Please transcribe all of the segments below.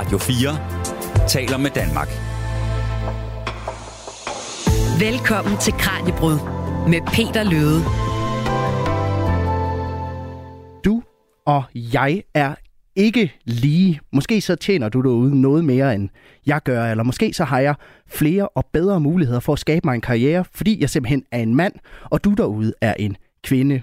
Radio 4 taler med Danmark. Velkommen til Kranjebrud med Peter Løde. Du og jeg er ikke lige. Måske så tjener du derude noget mere, end jeg gør, eller måske så har jeg flere og bedre muligheder for at skabe mig en karriere, fordi jeg simpelthen er en mand, og du derude er en kvinde.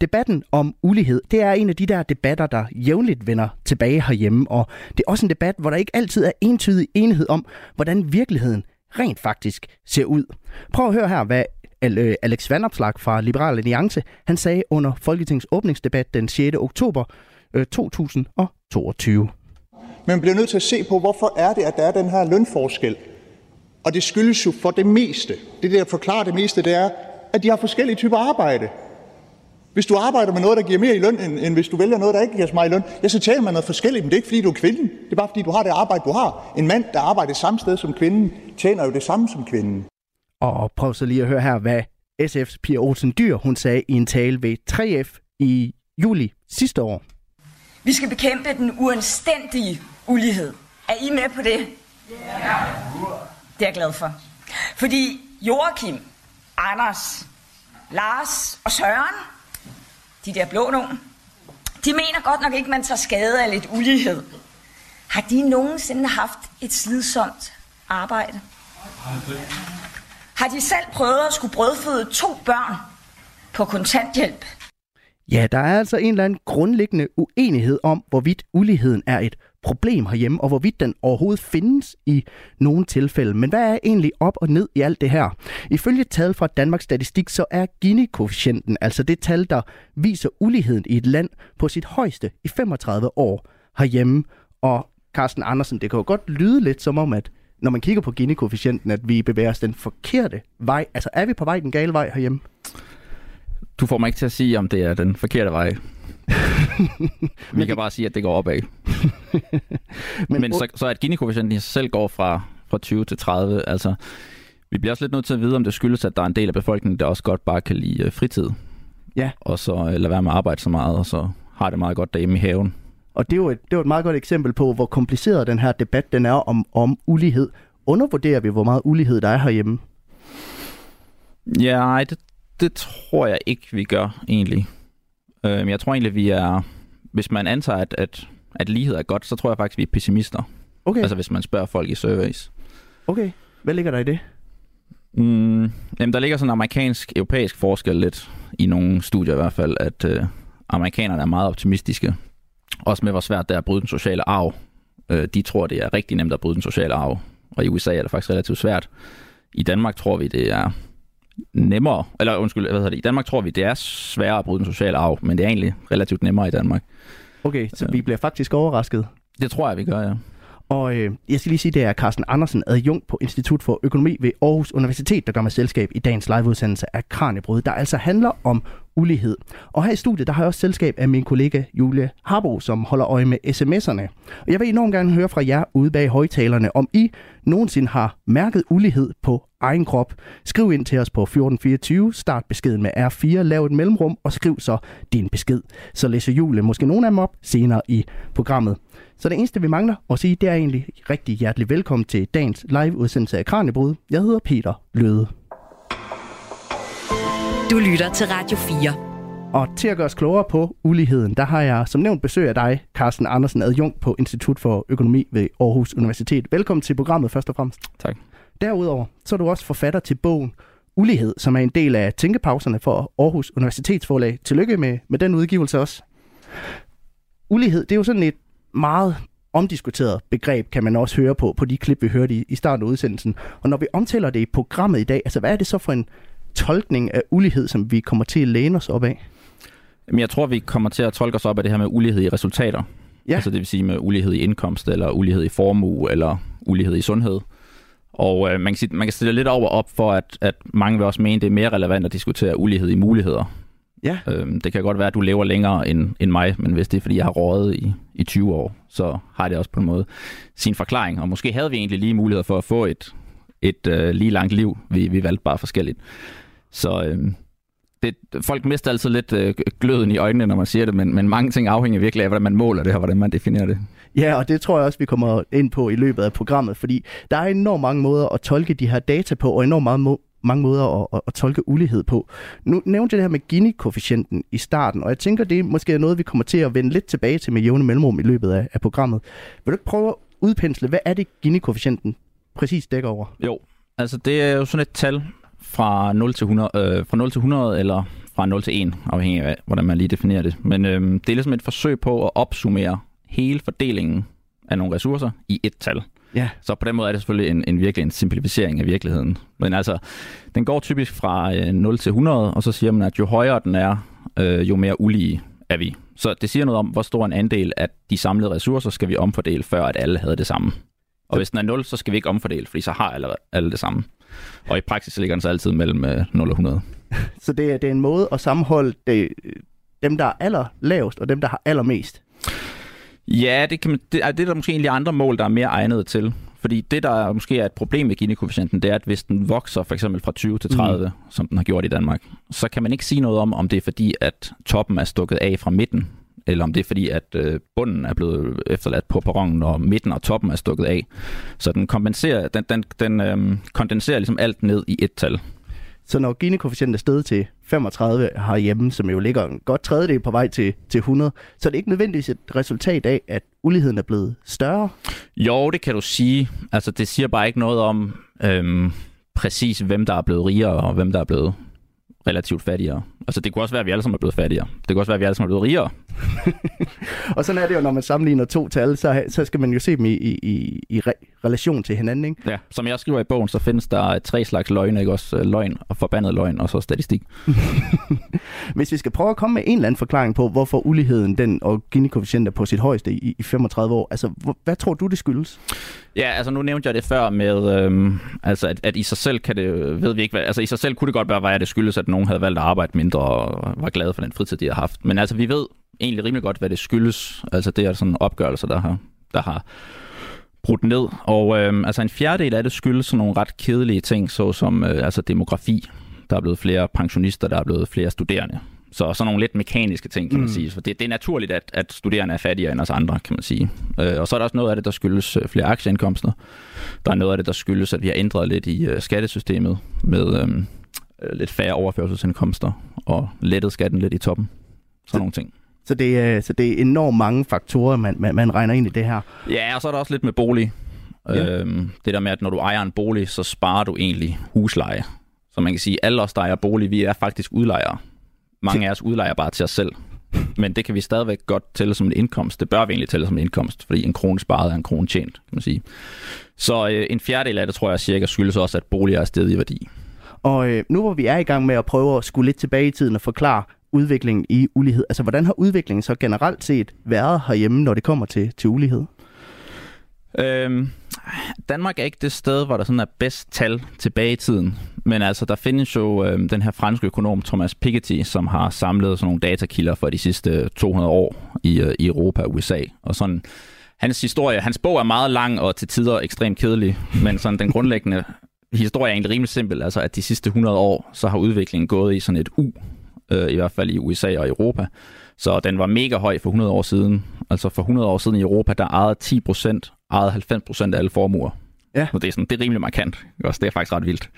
Debatten om ulighed, det er en af de der debatter, der jævnligt vender tilbage herhjemme, og det er også en debat, hvor der ikke altid er entydig enighed om, hvordan virkeligheden rent faktisk ser ud. Prøv at høre her, hvad øh, Alex Vandopslag fra Liberal Alliance, han sagde under Folketingets åbningsdebat den 6. oktober øh, 2022. Man bliver nødt til at se på, hvorfor er det, at der er den her lønforskel. Og det skyldes jo for det meste, det der forklarer det meste, det er, at de har forskellige typer arbejde. Hvis du arbejder med noget, der giver mere i løn, end, end hvis du vælger noget, der ikke giver så meget i løn, ja, så tjener man noget forskelligt, men det er ikke, fordi du er kvinde. Det er bare, fordi du har det arbejde, du har. En mand, der arbejder det samme sted som kvinden, tjener jo det samme som kvinden. Og prøv så lige at høre her, hvad SF's Pia Olsen Dyr, hun sagde i en tale ved 3F i juli sidste år. Vi skal bekæmpe den uanstændige ulighed. Er I med på det? Ja. Det er jeg glad for. Fordi Joachim, Anders, Lars og Søren, de der blå nogen, de mener godt nok ikke, man tager skade af lidt ulighed. Har de nogensinde haft et slidsomt arbejde? Har de selv prøvet at skulle brødføde to børn på kontanthjælp? Ja, der er altså en eller anden grundlæggende uenighed om, hvorvidt uligheden er et problem herhjemme, og hvorvidt den overhovedet findes i nogle tilfælde. Men hvad er egentlig op og ned i alt det her? Ifølge tal fra Danmarks Statistik, så er Gini-koefficienten, altså det tal, der viser uligheden i et land, på sit højeste i 35 år herhjemme. Og Carsten Andersen, det kan jo godt lyde lidt som om, at når man kigger på Gini-koefficienten, at vi bevæger os den forkerte vej. Altså er vi på vej den gale vej herhjemme? Du får mig ikke til at sige, om det er den forkerte vej. Vi kan bare sige, at det går opad. Men, Men så, så at Gini-koefficienten i sig selv går fra, fra 20 til 30, altså vi bliver også lidt nødt til at vide, om det skyldes, at der er en del af befolkningen, der også godt bare kan lide øh, fritid. Ja. Og så uh, lade være med at arbejde så meget, og så har det meget godt derhjemme i haven. Og det er jo et, det er et meget godt eksempel på, hvor kompliceret den her debat den er om, om ulighed. Undervurderer vi, hvor meget ulighed der er herhjemme? Ja, nej, det, det tror jeg ikke, vi gør egentlig. Øh, jeg tror egentlig, vi er... Hvis man antager, at, at, at lighed er godt, så tror jeg faktisk, vi er pessimister. Okay. Altså hvis man spørger folk i surveys. Okay. Hvad ligger der i det? Mm, jamen, der ligger sådan en amerikansk-europæisk forskel lidt, i nogle studier i hvert fald, at øh, amerikanerne er meget optimistiske. Også med, hvor svært det er at bryde den sociale arv. Øh, de tror, det er rigtig nemt at bryde den sociale arv. Og i USA er det faktisk relativt svært. I Danmark tror vi, det er nemmere, eller undskyld, hvad hedder det, i Danmark tror vi, det er sværere at bryde den sociale arv, men det er egentlig relativt nemmere i Danmark. Okay, så ja. vi bliver faktisk overrasket. Det tror jeg, vi gør, ja. Og øh, jeg skal lige sige, det er Carsten Andersen, adjunkt på Institut for Økonomi ved Aarhus Universitet, der gør mig selskab i dagens liveudsendelse af Kranjebrud, der altså handler om ulighed. Og her i studiet, der har jeg også selskab af min kollega Julie Harbo, som holder øje med sms'erne. Og jeg vil enormt gerne høre fra jer ude bag højtalerne, om I nogensinde har mærket ulighed på egen krop. Skriv ind til os på 1424, start beskeden med R4, lav et mellemrum og skriv så din besked. Så læser Julie måske nogle af dem op senere i programmet. Så det eneste, vi mangler at sige, det er egentlig rigtig hjertelig velkommen til dagens live-udsendelse af Kranjebrud. Jeg hedder Peter Løde. Du lytter til Radio 4. Og til at gøre os klogere på uligheden, der har jeg som nævnt besøg af dig, Carsten Andersen, adjunkt på Institut for Økonomi ved Aarhus Universitet. Velkommen til programmet først og fremmest. Tak. Derudover så er du også forfatter til bogen Ulighed, som er en del af tænkepauserne for Aarhus Universitetsforlag. Tillykke med, med den udgivelse også. Ulighed, det er jo sådan et meget omdiskuteret begreb, kan man også høre på, på de klip, vi hørte i, i starten af udsendelsen. Og når vi omtaler det i programmet i dag, altså hvad er det så for en tolkning af ulighed, som vi kommer til at læne os op af? Jamen, jeg tror, vi kommer til at tolke os op af det her med ulighed i resultater. Ja. Altså det vil sige med ulighed i indkomst, eller ulighed i formue, eller ulighed i sundhed. Og øh, man, kan sige, man kan stille lidt over op for, at, at mange vil også mene, det er mere relevant at diskutere ulighed i muligheder. Ja. Øhm, det kan godt være, at du lever længere end, end mig, men hvis det er, fordi jeg har rådet i, i 20 år, så har det også på en måde sin forklaring. Og måske havde vi egentlig lige muligheder for at få et, et øh, lige langt liv. Vi, vi valgte bare forskelligt. Så, øhm, det, folk mister altid lidt øh, gløden i øjnene, når man siger det, men, men mange ting afhænger virkelig af, hvordan man måler det og hvordan man definerer det. Ja, og det tror jeg også, vi kommer ind på i løbet af programmet, fordi der er enormt mange måder at tolke de her data på, og enormt meget må- mange måder at, at, at tolke ulighed på. Nu nævnte jeg det her med Gini-koefficienten i starten, og jeg tænker, det er måske noget, vi kommer til at vende lidt tilbage til med jævne mellemrum i løbet af, af programmet. Vil du ikke prøve at udpensle, hvad er det Gini-koefficienten præcis dækker over? Jo, altså det er jo sådan et tal fra 0 til 100, øh, fra 0 til 100 eller fra 0 til 1, afhængig af, hvordan man lige definerer det. Men øh, det er ligesom et forsøg på at opsummere hele fordelingen af nogle ressourcer i et tal. Ja. Så på den måde er det selvfølgelig en, en virkelig en simplificering af virkeligheden. Men altså, den går typisk fra øh, 0 til 100, og så siger man, at jo højere den er, øh, jo mere ulige er vi. Så det siger noget om, hvor stor en andel af de samlede ressourcer skal vi omfordele, før at alle havde det samme. Og hvis den er 0, så skal vi ikke omfordele, fordi så har alle, alle det samme. Og i praksis ligger den så altid mellem øh, 0 og 100. Så det er, det er en måde at sammenholde det, dem, der er allerlavest, og dem, der har allermest. Ja, det, kan man, det, er, det er der måske egentlig andre mål, der er mere egnet til. Fordi det, der måske er et problem med Gini-koefficienten, det er, at hvis den vokser for eksempel fra 20 til 30, mm. som den har gjort i Danmark, så kan man ikke sige noget om, om det er fordi, at toppen er stukket af fra midten, eller om det er fordi, at øh, bunden er blevet efterladt på perronen, og midten og toppen er stukket af. Så den kompenserer, den, den, den øhm, kondenserer ligesom alt ned i et tal. Så når Gini-koefficienten er steget til 35 herhjemme, som jo ligger en godt tredjedel på vej til, til 100, så er det ikke nødvendigvis et resultat af, at uligheden er blevet større. Jo, det kan du sige. Altså, det siger bare ikke noget om øhm, præcis, hvem der er blevet rigere, og hvem der er blevet relativt fattigere. Altså, det kunne også være, at vi alle sammen er blevet fattigere. Det kunne også være, at vi alle sammen er blevet rigere. Og sådan er det jo, når man sammenligner to tal, så, så skal man jo se dem i, i, i, i re- relation til hinanden. Ikke? Ja, som jeg skriver i bogen, så findes der tre slags løgne, ikke også? Løgn og forbandet løgn, og så statistik. Hvis vi skal prøve at komme med en eller anden forklaring på, hvorfor uligheden den og Gini-koefficient er på sit højeste i, i 35 år, altså hvad tror du, det skyldes? Ja, altså nu nævnte jeg det før med, øhm, altså at, at i sig selv kan det, ved vi ikke hvad, altså i sig selv kunne det godt være, at det skyldes, at nogen havde valgt at arbejde mindre og var glade for den fritid, de har haft. Men altså vi ved egentlig rimelig godt, hvad det skyldes. Altså det er sådan opgørelser, der har, der har brudt ned. Og øhm, altså en fjerdedel af det skyldes sådan nogle ret kedelige ting, såsom øh, altså demografi. Der er blevet flere pensionister, der er blevet flere studerende. Så sådan nogle lidt mekaniske ting, kan man mm. sige. For det, det er naturligt, at, at studerende er fattigere end os andre, kan man sige. Øh, og så er der også noget af det, der skyldes øh, flere aktieindkomster. Der er noget af det, der skyldes, at vi har ændret lidt i øh, skattesystemet med øh, lidt færre overførselsindkomster og lettet skatten lidt i toppen. Sådan nogle ting. Så det, er, så det er enormt mange faktorer, man, man, man regner ind i det her. Ja, og så er der også lidt med bolig. Ja. Øhm, det der med, at når du ejer en bolig, så sparer du egentlig husleje. Så man kan sige, at alle os, der ejer bolig, vi er faktisk udlejere. Mange af os udlejer bare til os selv. Men det kan vi stadigvæk godt tælle som en indkomst. Det bør vi egentlig tælle som en indkomst, fordi en krone sparet er en krone tjent, kan man sige. Så øh, en fjerdedel af det, tror jeg cirka, skyldes også, at boliger er stedet i værdi. Og øh, nu hvor vi er i gang med at prøve at skulle lidt tilbage i tiden og forklare udviklingen i ulighed, altså hvordan har udviklingen så generelt set været herhjemme, når det kommer til, til ulighed? Øhm, Danmark er ikke det sted, hvor der sådan er bedst tal tilbage i tiden. Men altså, der findes jo øhm, den her franske økonom Thomas Piketty, som har samlet sådan nogle datakilder for de sidste 200 år i, øh, i Europa og USA. Og sådan, hans historie, hans bog er meget lang og til tider ekstremt kedelig, men sådan den grundlæggende historie er egentlig rimelig simpel. Altså, at de sidste 100 år, så har udviklingen gået i sådan et U, øh, i hvert fald i USA og Europa. Så den var mega høj for 100 år siden. Altså for 100 år siden i Europa, der ejede 10 procent, ejede 90 procent af alle formuer. Ja. Så det er, sådan, det er rimelig markant. Også det er faktisk ret vildt.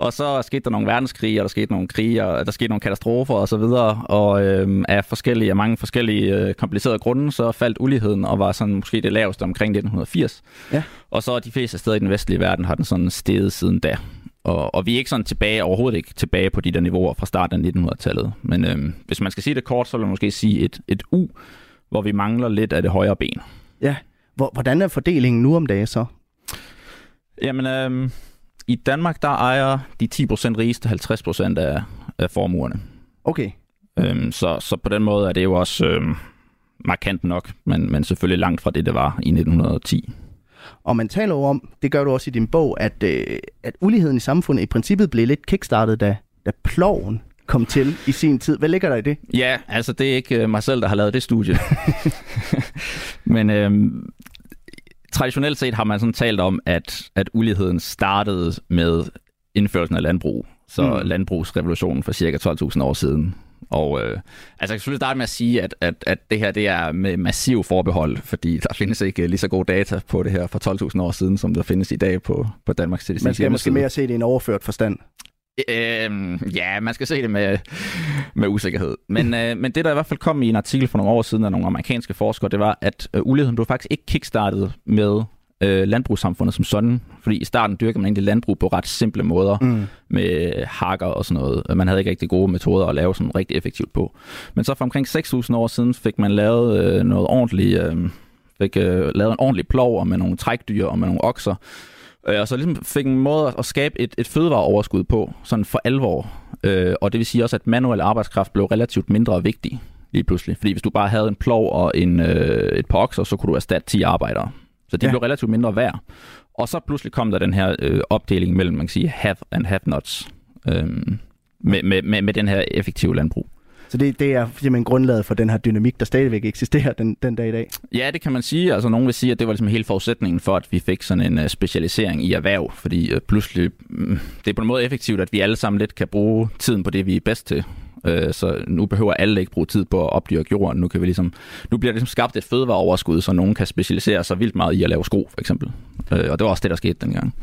Og så skete der nogle verdenskrige, og der skete nogle krige, og der skete nogle katastrofer og så videre, og øh, af forskellige, af mange forskellige øh, komplicerede grunde, så faldt uligheden og var sådan måske det laveste omkring 1980. Ja. Og så de fleste steder i den vestlige verden har den sådan steget siden da. Og, og vi er ikke sådan tilbage, overhovedet ikke tilbage på de der niveauer fra starten af 1900-tallet. Men øhm, hvis man skal sige det kort, så vil man måske sige et, et U, hvor vi mangler lidt af det højre ben. Ja. Hvor, hvordan er fordelingen nu om dagen så? Jamen, øhm, i Danmark, der ejer de 10% rigeste 50% af, af formuerne. Okay. Øhm, så, så på den måde er det jo også øhm, markant nok, men, men selvfølgelig langt fra det, det var i 1910. Og man taler jo om, det gør du også i din bog, at, øh, at uligheden i samfundet i princippet blev lidt kickstartet, da, da ploven kom til i sin tid. Hvad ligger der i det? Ja, altså det er ikke øh, mig selv, der har lavet det studie. Men øhm, traditionelt set har man sådan talt om, at, at uligheden startede med indførelsen af landbrug. Så Mm. landbrugsrevolutionen for cirka 12.000 år siden. Og øh, altså jeg kan selvfølgelig starte med at sige, at, at, at det her det er med massiv forbehold, fordi der findes ikke lige så god data på det her for 12.000 år siden, som der findes i dag på, på Danmarks Statistiks Man skal måske mere se det i en overført forstand. Øhm, ja, man skal se det med, med usikkerhed. Men, øh, men det, der i hvert fald kom i en artikel for nogle år siden af nogle amerikanske forskere, det var, at øh, uligheden blev faktisk ikke kickstartet med øh, landbrugssamfundet som sådan. Fordi i starten dyrkede man egentlig landbrug på ret simple måder, Mm. med hakker og sådan noget. Man havde ikke rigtig gode metoder at lave sådan rigtig effektivt på. Men så for omkring 6.000 år siden fik man lavet øh, noget ordentligt, øh, fik øh, lavet en ordentlig plov og med nogle trækdyr og med nogle okser. Øh, og så ligesom fik en måde at skabe et, et fødevareoverskud på, sådan for alvor. Øh, og det vil sige også, at manuel arbejdskraft blev relativt mindre vigtig lige pludselig. Fordi hvis du bare havde en plov og en, øh, et par okser, så kunne du erstatte 10 arbejdere. Så de Ja. blev relativt mindre værd. Og så pludselig kom der den her øh, opdeling mellem, man kan sige, have and have nots. Øhm, med, med, med, med den her effektive landbrug. Så det, det er simpelthen grundlaget for den her dynamik, der stadigvæk eksisterer den, den dag i dag. Ja, det kan man sige. Altså, nogen vil sige, at det var ligesom hele forudsætningen for, at vi fik sådan en uh, specialisering i erhverv, fordi uh, pludselig, mm, det er på en måde effektivt, at vi alle sammen lidt kan bruge tiden på det, vi er bedst til. Uh, så nu behøver alle ikke bruge tid på at opdyrke jorden. Nu, kan vi ligesom, nu bliver der ligesom skabt et fødevareoverskud, så nogen kan specialisere sig vildt meget i at lave sko, for eksempel. Uh, og det var også det, der skete dengang.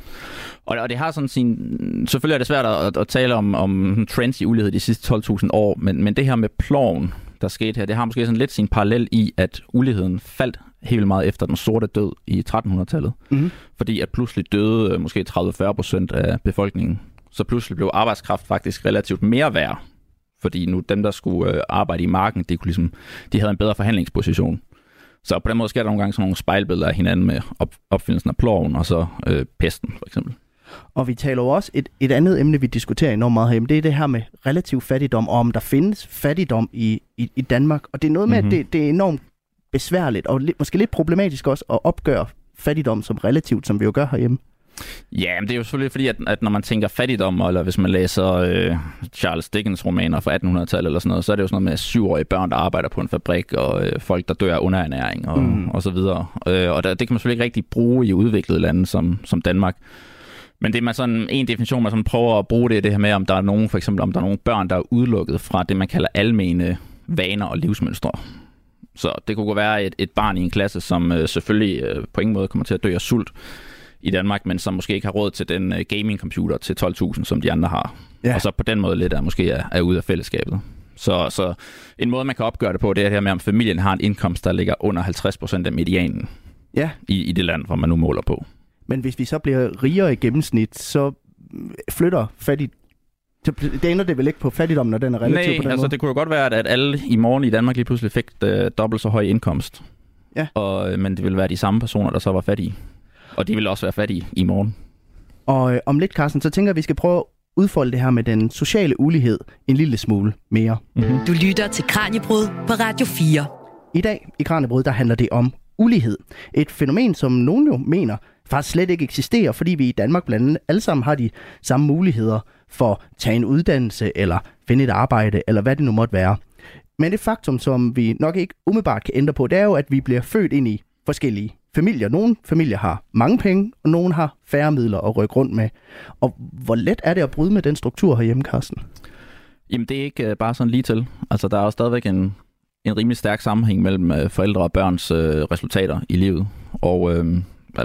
Og, og det har sådan sin... Selvfølgelig er det svært at, at tale om, om trends i ulighed de sidste 12.000 år, men, men det her med ploven, der skete her, det har måske sådan lidt sin parallel i, at uligheden faldt helt meget efter den sorte død i 1300-tallet. Mhm. Fordi at pludselig døde øh, måske 30-40 procent af befolkningen. Så pludselig blev arbejdskraft faktisk relativt mere værd. Fordi nu dem, der skulle øh, arbejde i marken, de, kunne ligesom, de havde en bedre forhandlingsposition. Så på den måde sker der nogle gange sådan nogle spejlbilleder af hinanden med op, opfindelsen af ploven og så øh, pesten for eksempel. Og vi taler jo også, et, et andet emne, vi diskuterer enormt meget herhjemme, det er det her med relativ fattigdom, og om der findes fattigdom i, i, i Danmark. Og det er noget med, mm-hmm. Mhm. at det, det er enormt besværligt, og lidt, måske lidt problematisk også, at opgøre fattigdom som relativt, som vi jo gør herhjemme. Ja, men det er jo selvfølgelig fordi, at, at når man tænker fattigdom, eller hvis man læser øh, Charles Dickens romaner fra 1800-tallet eller sådan noget, så er det jo sådan noget med syvårige børn, der arbejder på en fabrik, og øh, folk, der dør af underernæring og, Mm. og så videre. Øh, og der, det kan man selvfølgelig ikke rigtig bruge i udviklede lande som, som Danmark. Men det man sådan, en definition, man sådan prøver at bruge det, er det her med, om der er nogen, for eksempel om der er nogle børn, der er udelukket fra det, man kalder almene vaner og livsmønstre. Så det kunne være et, et barn i en klasse, som øh, selvfølgelig øh, på ingen måde kommer til at dø af sult i Danmark, men som måske ikke har råd til den øh, gaming-computer til 12.000, som de andre har. Ja. Og så på den måde lidt er måske er, er ude af fællesskabet. Så, så en måde, man kan opgøre det på, det er det her med, om familien har en indkomst, der ligger under 50% af medianen Ja, i, i det land, hvor man nu måler på. men hvis vi så bliver rigere i gennemsnit, så flytter fattig... så Det ender det vel ikke på fattigdom, når den er relativ Nej, på den altså måde? det kunne jo godt være, at, at alle i morgen i Danmark lige pludselig fik øh, dobbelt så høj indkomst. Ja. Og, øh, men det ville være de samme personer, der så var fattige. Og de ville også være fattige i morgen. Og øh, om lidt, Carsten, så tænker jeg, at vi skal prøve at udfolde det her med den sociale ulighed en lille smule mere. Mm-hmm. Du lytter til Kranjebrud på Radio 4. I dag i Kranjebrud, der handler det om ulighed. Et fænomen, som nogen jo mener faktisk slet ikke eksisterer, fordi vi i Danmark blandt andet alle sammen har de samme muligheder for at tage en uddannelse, eller finde et arbejde, eller hvad det nu måtte være. Men det faktum, som vi nok ikke umiddelbart kan ændre på, det er jo, at vi bliver født ind i forskellige familier. Nogle familier har mange penge, og nogle har færre midler at rykke rundt med. Og hvor let er det at bryde med den struktur herhjemme, Carsten? Jamen, det er ikke øh, bare sådan lige til. Altså, der er jo stadigvæk en, en rimelig stærk sammenhæng mellem øh, forældre og børns øh, resultater i livet. Og øh,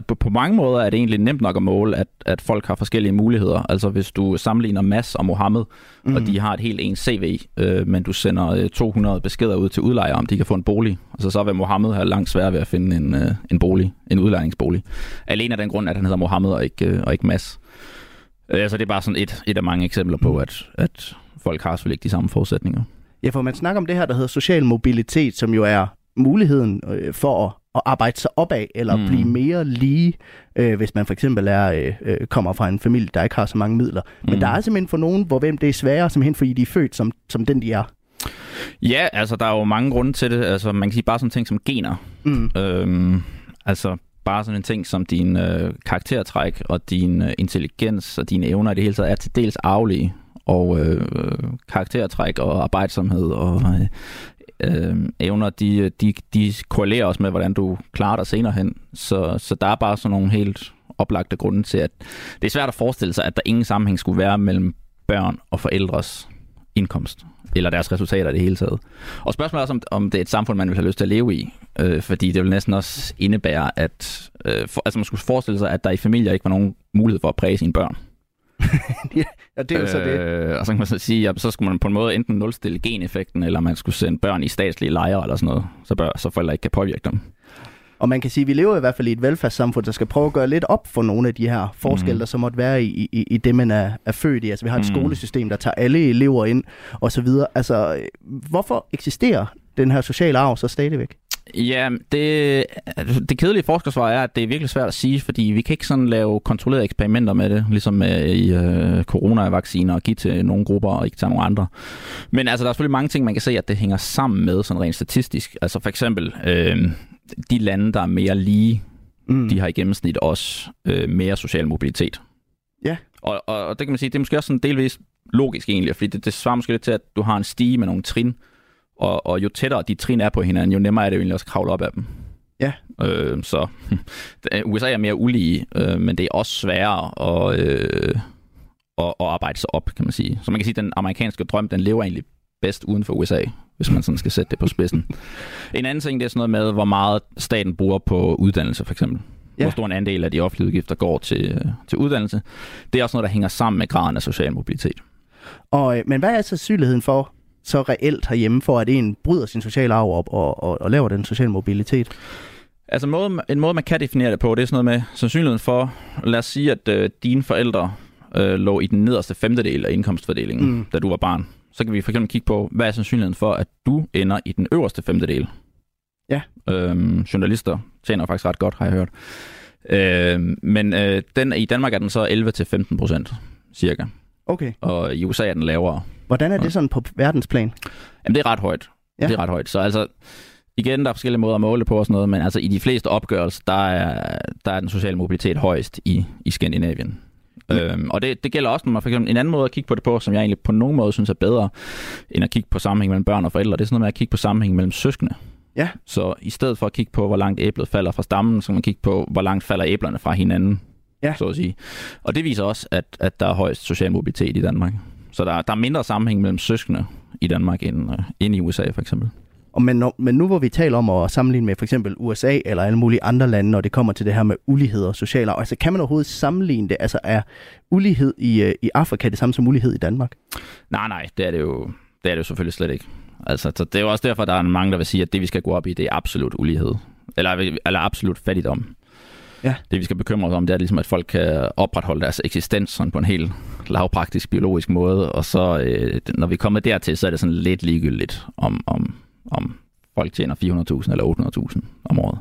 på, på mange måder er det egentlig nemt nok at måle, at, at folk har forskellige muligheder. Altså, hvis du sammenligner Mads og Mohammed, mm. og de har et helt ens CV, øh, men du sender øh, 200 beskeder ud til udlejere, om de kan få en bolig. Altså, så vil Mohammed have langt sværere ved at finde en, øh, en bolig, en udlejningsbolig. Alene af den grund, at han hedder Mohammed og ikke, øh, og ikke Mads. Øh, så det er bare sådan et, et af mange eksempler på, at, at folk har selvfølgelig ikke de samme forudsætninger. Ja, for man snakker om det her, der hedder social mobilitet, som jo er muligheden øh, for at, at arbejde sig opad, eller mm. Blive mere lige, øh, hvis man for eksempel er, øh, øh, kommer fra en familie, der ikke har så mange midler. Men Mm. der er simpelthen for nogen, hvor hvem det er sværere, simpelthen fordi de er født som, som den, de er. Ja, altså der er jo mange grunde til det. Altså man kan sige bare sådan ting som gener. Mm. Øhm, altså bare sådan en ting som din øh, karaktertræk og din øh, intelligens og dine evner i det hele taget er til dels arvelige. Og øh, øh, karaktertræk og arbejdsomhed og øh, øh, evner, de, de, de korrelerer også med, hvordan du klarer dig senere hen. Så, så der er bare sådan nogle helt oplagte grunde til, at det er svært at forestille sig, at der ingen sammenhæng skulle være mellem børn og forældres indkomst, eller deres resultater i det hele taget. Og spørgsmålet er også, om, om det er et samfund, man vil have lyst til at leve i, øh, fordi det vil næsten også indebære, at øh, for, altså man skulle forestille sig, at der i familier ikke var nogen mulighed for at præge sine børn. ja, det er jo så det. Øh, og så kan man så sige, at så skulle man på en måde enten nulstille geneffekten, eller man skulle sende børn i statslige lejre eller sådan noget, så, bør, så forældre ikke kan påvirke dem. Og man kan sige, at vi lever i hvert fald i et velfærdssamfund, der skal prøve at gøre lidt op for nogle af de her forskelle, mm. der så måtte være i, i, i det, man er, er født i. Altså vi har et mm. skolesystem, der tager alle elever ind og så videre. Altså hvorfor eksisterer den her sociale arv så stadigvæk? Ja, det, det kedelige forskersvar er, at det er virkelig svært at sige, fordi vi kan ikke sådan lave kontrollerede eksperimenter med det, ligesom med i øh, coronavacciner og give til nogle grupper og ikke til nogle andre. Men altså, der er selvfølgelig mange ting, man kan se, at det hænger sammen med, sådan rent statistisk. Altså for eksempel, øh, de lande, der er mere lige, mm. de har i gennemsnit også øh, mere social mobilitet. Ja. Og, og, og det kan man sige, det er måske også sådan delvis logisk egentlig, fordi det, det svarer måske lidt til, at du har en stige med nogle trin, og, og jo tættere de trin er på hinanden, jo nemmere er det jo egentlig også at kravle op af dem. Ja. Øh, så USA er mere ulige, øh, men det er også sværere at, øh, at, at arbejde sig op, kan man sige. Så man kan sige, at den amerikanske drøm, den lever egentlig bedst uden for USA, hvis man sådan skal sætte det på spidsen. en anden ting, det er sådan noget med, hvor meget staten bruger på uddannelse, for eksempel. Ja. Hvor stor en andel af de offentlige udgifter går til, til uddannelse. Det er også noget, der hænger sammen med graden af social mobilitet. Og, øh, men hvad er sandsynligheden for, så reelt herhjemme, for at en bryder sin sociale arv op og, og, og laver den sociale mobilitet? Altså måde, en måde, man kan definere det på, det er sådan noget med sandsynligheden for, lad os sige, at øh, dine forældre øh, lå i den nederste femtedel af indkomstfordelingen, mm. da du var barn. Så kan vi for eksempel kigge på, hvad er sandsynligheden for, at du ender i den øverste femtedel? Ja. Øhm, journalister tjener faktisk ret godt, har jeg hørt. Øhm, men øh, den, i Danmark er den så 11-15 procent, cirka. Okay. Og i USA er den lavere. Hvordan er det sådan på verdensplan? Jamen, det er ret højt. Ja. Det er ret højt. Så altså, igen, der er forskellige måder at måle på og sådan noget, men altså i de fleste opgørelser, der er, der er den sociale mobilitet højst i, i Skandinavien. Mm. Øhm, og det, det gælder også, når man for eksempel en anden måde at kigge på det på, som jeg egentlig på nogen måde synes er bedre, end at kigge på sammenhæng mellem børn og forældre, det er sådan noget med at kigge på sammenhæng mellem søskende. Ja. Så i stedet for at kigge på, hvor langt æblet falder fra stammen, så kan man kigge på, hvor langt falder æblerne fra hinanden, ja. så at sige. Og det viser også, at, at der er højst social mobilitet i Danmark. Så der, der er mindre sammenhæng mellem søskende i Danmark end, uh, end i USA for eksempel. Og men, når, men nu hvor vi taler om at sammenligne med for eksempel USA eller alle mulige andre lande, når det kommer til det her med ulighed og sociale, altså kan man overhovedet sammenligne det? Altså er ulighed i, øh, i Afrika det samme som ulighed i Danmark? Nej, nej, det er det jo, det er det jo selvfølgelig slet ikke. Altså, så det er jo også derfor, der er mange, der vil sige, at det vi skal gå op i, det er absolut ulighed. Eller, eller absolut fattigdom. Ja. Det vi skal bekymre os om, det er ligesom, at folk kan opretholde deres eksistens sådan på en helt lavpraktisk biologisk måde, og så øh, når vi kommer dertil, så er det sådan lidt ligegyldigt, om, om, om folk tjener 400.000 eller 800.000 om året.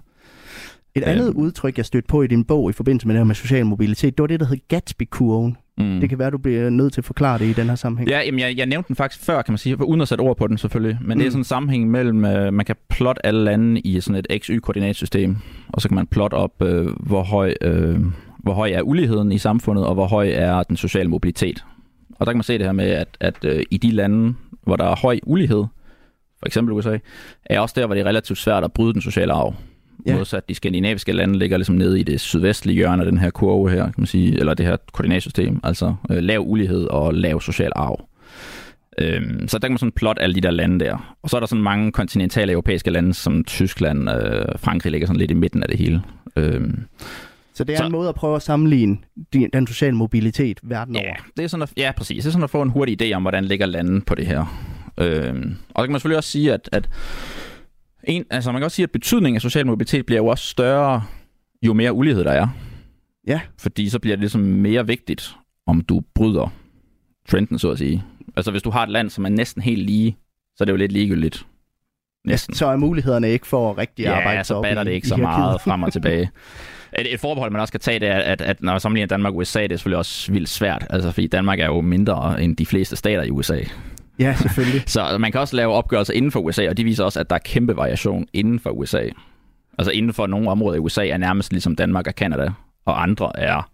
Et andet øhm. udtryk, jeg stødte på i din bog i forbindelse med det her med social mobilitet, det var det, der hed Gatsby-kurven. Mm. Det kan være, du bliver nødt til at forklare det i den her sammenhæng. Ja, jamen jeg, jeg nævnte den faktisk før, kan man sige, uden at sætte ord på den selvfølgelig. Men mm. det er mm. sådan en sammenhæng mellem, uh, man kan plotte alle lande i sådan et XY-koordinatsystem, og så kan man plotte op, uh, hvor, høj, uh, hvor høj er uligheden i samfundet, og hvor høj er den sociale mobilitet. Og der kan man se det her med, at, at uh, i de lande, hvor der er høj ulighed, for eksempel USA, er også der, hvor det er relativt svært at bryde den sociale arv. Ja. Modsat de skandinaviske lande ligger ligesom nede i det sydvestlige hjørne af den her kurve her, kan man sige, eller det her koordinatsystem, altså øh, lav ulighed og lav social arv. Øhm, så der kan man sådan plot alle de der lande der. Og så er der sådan mange kontinentale europæiske lande, som Tyskland, øh, Frankrig ligger sådan lidt i midten af det hele. Øhm, så det er så, en måde at prøve at sammenligne den sociale mobilitet verden ja, over? Det er sådan at, ja, præcis. Det er sådan at få en hurtig idé om, hvordan ligger landet på det her. Øhm, og så kan man selvfølgelig også sige, at, at en, altså man kan også sige, at betydningen af social mobilitet bliver jo også større, jo mere ulighed der er. Ja. Fordi så bliver det ligesom mere vigtigt, om du bryder trenden, så at sige. Altså hvis du har et land, som er næsten helt lige, så er det jo lidt ligegyldigt. Næsten. Så er mulighederne ikke for rigtig ja, arbejde så batter det ikke så meget frem og tilbage. Et, et forbehold, man også kan tage, det er, at, at når man sammenligner Danmark og USA, det er selvfølgelig også vildt svært. Altså, fordi Danmark er jo mindre end de fleste stater i USA. Ja, selvfølgelig. så man kan også lave opgørelser inden for USA, og de viser også, at der er kæmpe variation inden for USA. Altså inden for nogle områder i USA er nærmest ligesom Danmark og Kanada, og andre er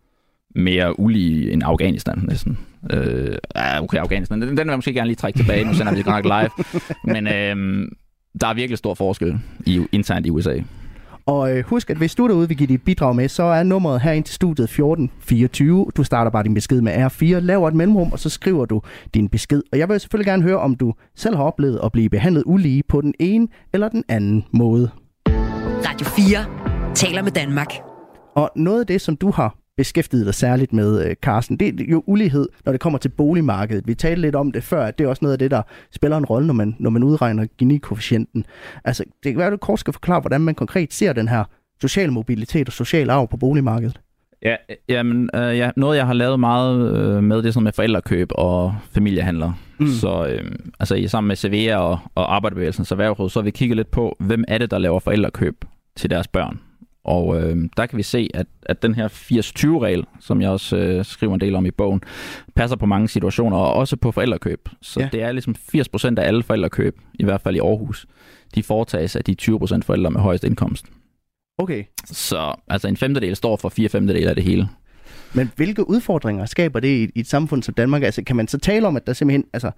mere ulige end Afghanistan næsten. Øh, okay, Afghanistan, den, den vil jeg måske gerne lige trække tilbage, nu sender vi det godt live. Men øh, der er virkelig stor forskel i, internt i USA. Og øh, husk, at hvis du derude vil give dit bidrag med, så er nummeret her ind til studiet 1424. Du starter bare din besked med R4, laver et mellemrum, og så skriver du din besked. Og jeg vil selvfølgelig gerne høre, om du selv har oplevet at blive behandlet ulige på den ene eller den anden måde. Radio 4 taler med Danmark. Og noget af det, som du har beskæftiget dig særligt med, øh, Carsten, det er jo ulighed, når det kommer til boligmarkedet. Vi talte lidt om det før, at det er også noget af det, der spiller en rolle, når man, når man udregner Gini-koefficienten. Altså, det kan være, at du kort skal forklare, hvordan man konkret ser den her social mobilitet og social arv på boligmarkedet. Ja, jamen, øh, ja, noget jeg har lavet meget øh, med, det er sådan med forældrekøb og familiehandler. Mm. Så øh, altså, i sammen med CVA og, og Arbejderbevægelsen, så Værgeråd, så har vi kigget lidt på, hvem er det, der laver forældrekøb til deres børn. Og øh, der kan vi se, at, at den her 80-20-regel, som jeg også øh, skriver en del om i bogen, passer på mange situationer, og også på forældrekøb. Så ja. det er ligesom 80% af alle forældrekøb, i hvert fald i Aarhus, de foretages af de 20% forældre med højest indkomst. Okay. Så altså en femtedel står for fire femtedel af det hele. Men hvilke udfordringer skaber det i, i et samfund som Danmark? Altså, kan man så tale om, at der simpelthen, altså,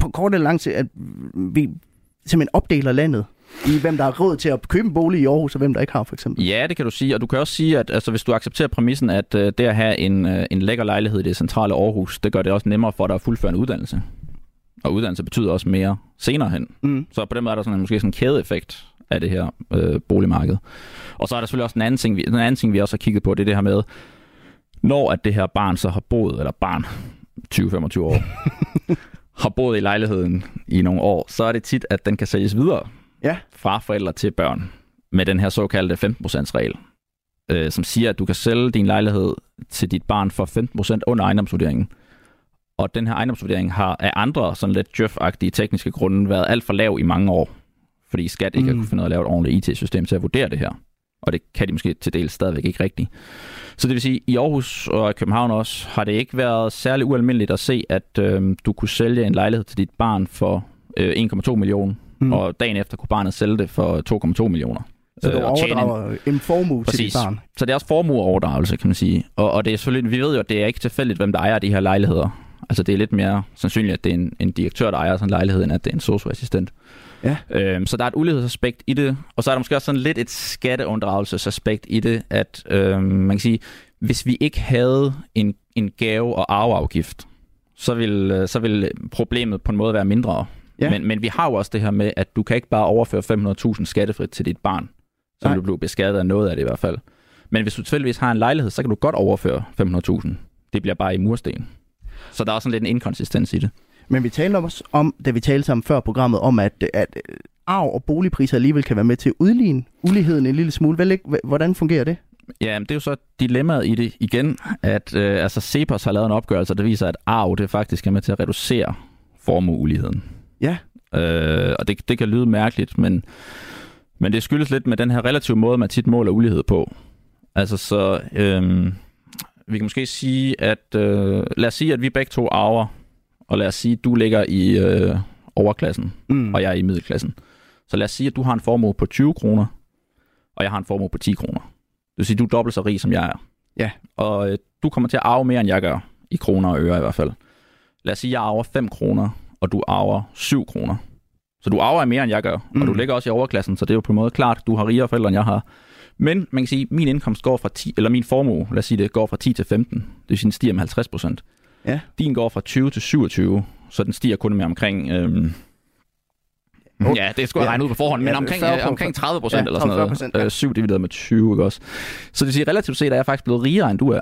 på kort eller lang tid, at vi simpelthen opdeler landet i, hvem der har råd til at købe en bolig i Aarhus, og hvem der ikke har, for eksempel? Ja, det kan du sige. Og du kan også sige, at altså, hvis du accepterer præmissen, at uh, det at have en, uh, en lækker lejlighed i det centrale Aarhus, det gør det også nemmere for dig at fuldføre en uddannelse. Og uddannelse betyder også mere senere hen. Mm. Så på den måde er der sådan en, måske sådan en kædeeffekt af det her øh, boligmarked. Og så er der selvfølgelig også en anden, ting, vi, en anden ting, vi også har kigget på, det er det her med, når at det her barn så har boet, eller barn, 20-25 år, har boet i lejligheden i nogle år, så er det tit, at den kan sælges videre ja. fra forældre til børn med den her såkaldte 15%-regel, øh, som siger, at du kan sælge din lejlighed til dit barn for 15% under ejendomsvurderingen. Og den her ejendomsvurdering har af andre sådan lidt djøf-agtige tekniske grunde været alt for lav i mange år, fordi skat ikke mm. har kunne finde ud af at lave et ordentligt IT-system til at vurdere det her. Og det kan de måske til del stadigvæk ikke rigtigt. Så det vil sige, at i Aarhus og København også har det ikke været særlig ualmindeligt at se, at øh, du kunne sælge en lejlighed til dit barn for øh, 1,2 millioner, mm. og dagen efter kunne barnet sælge det for 2,2 millioner. Så du øh, overdrager en, en formue Præcis. til dit barn? Så det er også formueoverdragelse, kan man sige. Og, og det er selvfølgelig, vi ved jo, at det er ikke tilfældigt, hvem der ejer de her lejligheder. Altså det er lidt mere sandsynligt, at det er en, en direktør, der ejer sådan en lejlighed, end at det er en socioassistent. Ja. Øhm, så der er et ulighedsaspekt i det, og så er der måske også sådan lidt et skatteunddragelsesaspekt i det, at øhm, man kan sige, hvis vi ikke havde en, en gave- og arveafgift, så vil, øh, så vil problemet på en måde være mindre. Ja. Men, men vi har jo også det her med, at du kan ikke bare overføre 500.000 skattefrit til dit barn. Så vil du blive beskattet af noget af det i hvert fald. Men hvis du tilfældigvis har en lejlighed, så kan du godt overføre 500.000. Det bliver bare i mursten. Så der er også sådan lidt en inkonsistens i det. Men vi talte også om, da vi talte sammen før programmet, om at, at arv og boligpriser alligevel kan være med til at udligne uligheden en lille smule. Hvordan fungerer det? Ja, det er jo så dilemmaet i det igen, at øh, altså Cepos har lavet en opgørelse, der viser, at arv det faktisk er med til at reducere formueuligheden. Ja. Øh, og det, det kan lyde mærkeligt, men, men det skyldes lidt med den her relative måde, man tit måler ulighed på. Altså så, øh, vi kan måske sige, at øh, lad os sige, at vi begge to arver og lad os sige, at du ligger i øh, overklassen, mm. og jeg er i middelklassen. Så lad os sige, at du har en formue på 20 kroner, og jeg har en formue på 10 kroner. Det vil sige, at du er dobbelt så rig, som jeg er. Ja. Og øh, du kommer til at arve mere, end jeg gør, i kroner og øre i hvert fald. Lad os sige, at jeg arver 5 kroner, og du arver 7 kroner. Så du arver mere, end jeg gør, mm. og du ligger også i overklassen, så det er jo på en måde klart, du har rigere forældre, end jeg har. Men man kan sige, at min indkomst går fra 10, eller min formue, lad os sige det, går fra 10 til 15. Det vil sige, den stiger med 50 procent. Ja. Din går fra 20 til 27, så den stiger kun med omkring... Øhm, Okay. Ja, det skulle jeg ja. regne ud på forhånd, men ja, omkring, øh, omkring 30 procent ja, eller sådan noget. Ja. 7 divideret med 20, ikke også? Så det siger relativt set, at jeg er faktisk blevet rigere, end du er.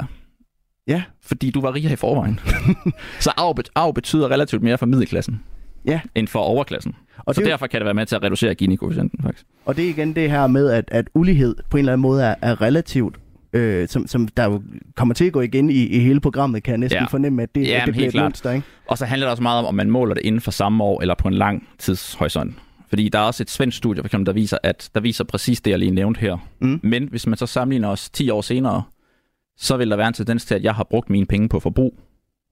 Ja. Fordi du var rigere i forvejen. så arv, arv betyder relativt mere for middelklassen. Ja. End for overklassen. Og så derfor kan det være med til at reducere Gini-koefficienten, faktisk. Og det er igen det her med, at, at ulighed på en eller anden måde er, er relativt øh, som, som der jo kommer til at gå igen i, i hele programmet, kan jeg næsten ja. fornemme, at det, ja, at det bliver et mønster. Ikke? Og så handler det også meget om, om man måler det inden for samme år, eller på en lang tidshorisont. Fordi der er også et svensk studie, for eksempel, der viser, at der viser præcis det, jeg lige nævnte her. Mm. Men hvis man så sammenligner os 10 år senere, så vil der være en tendens til, at jeg har brugt mine penge på forbrug,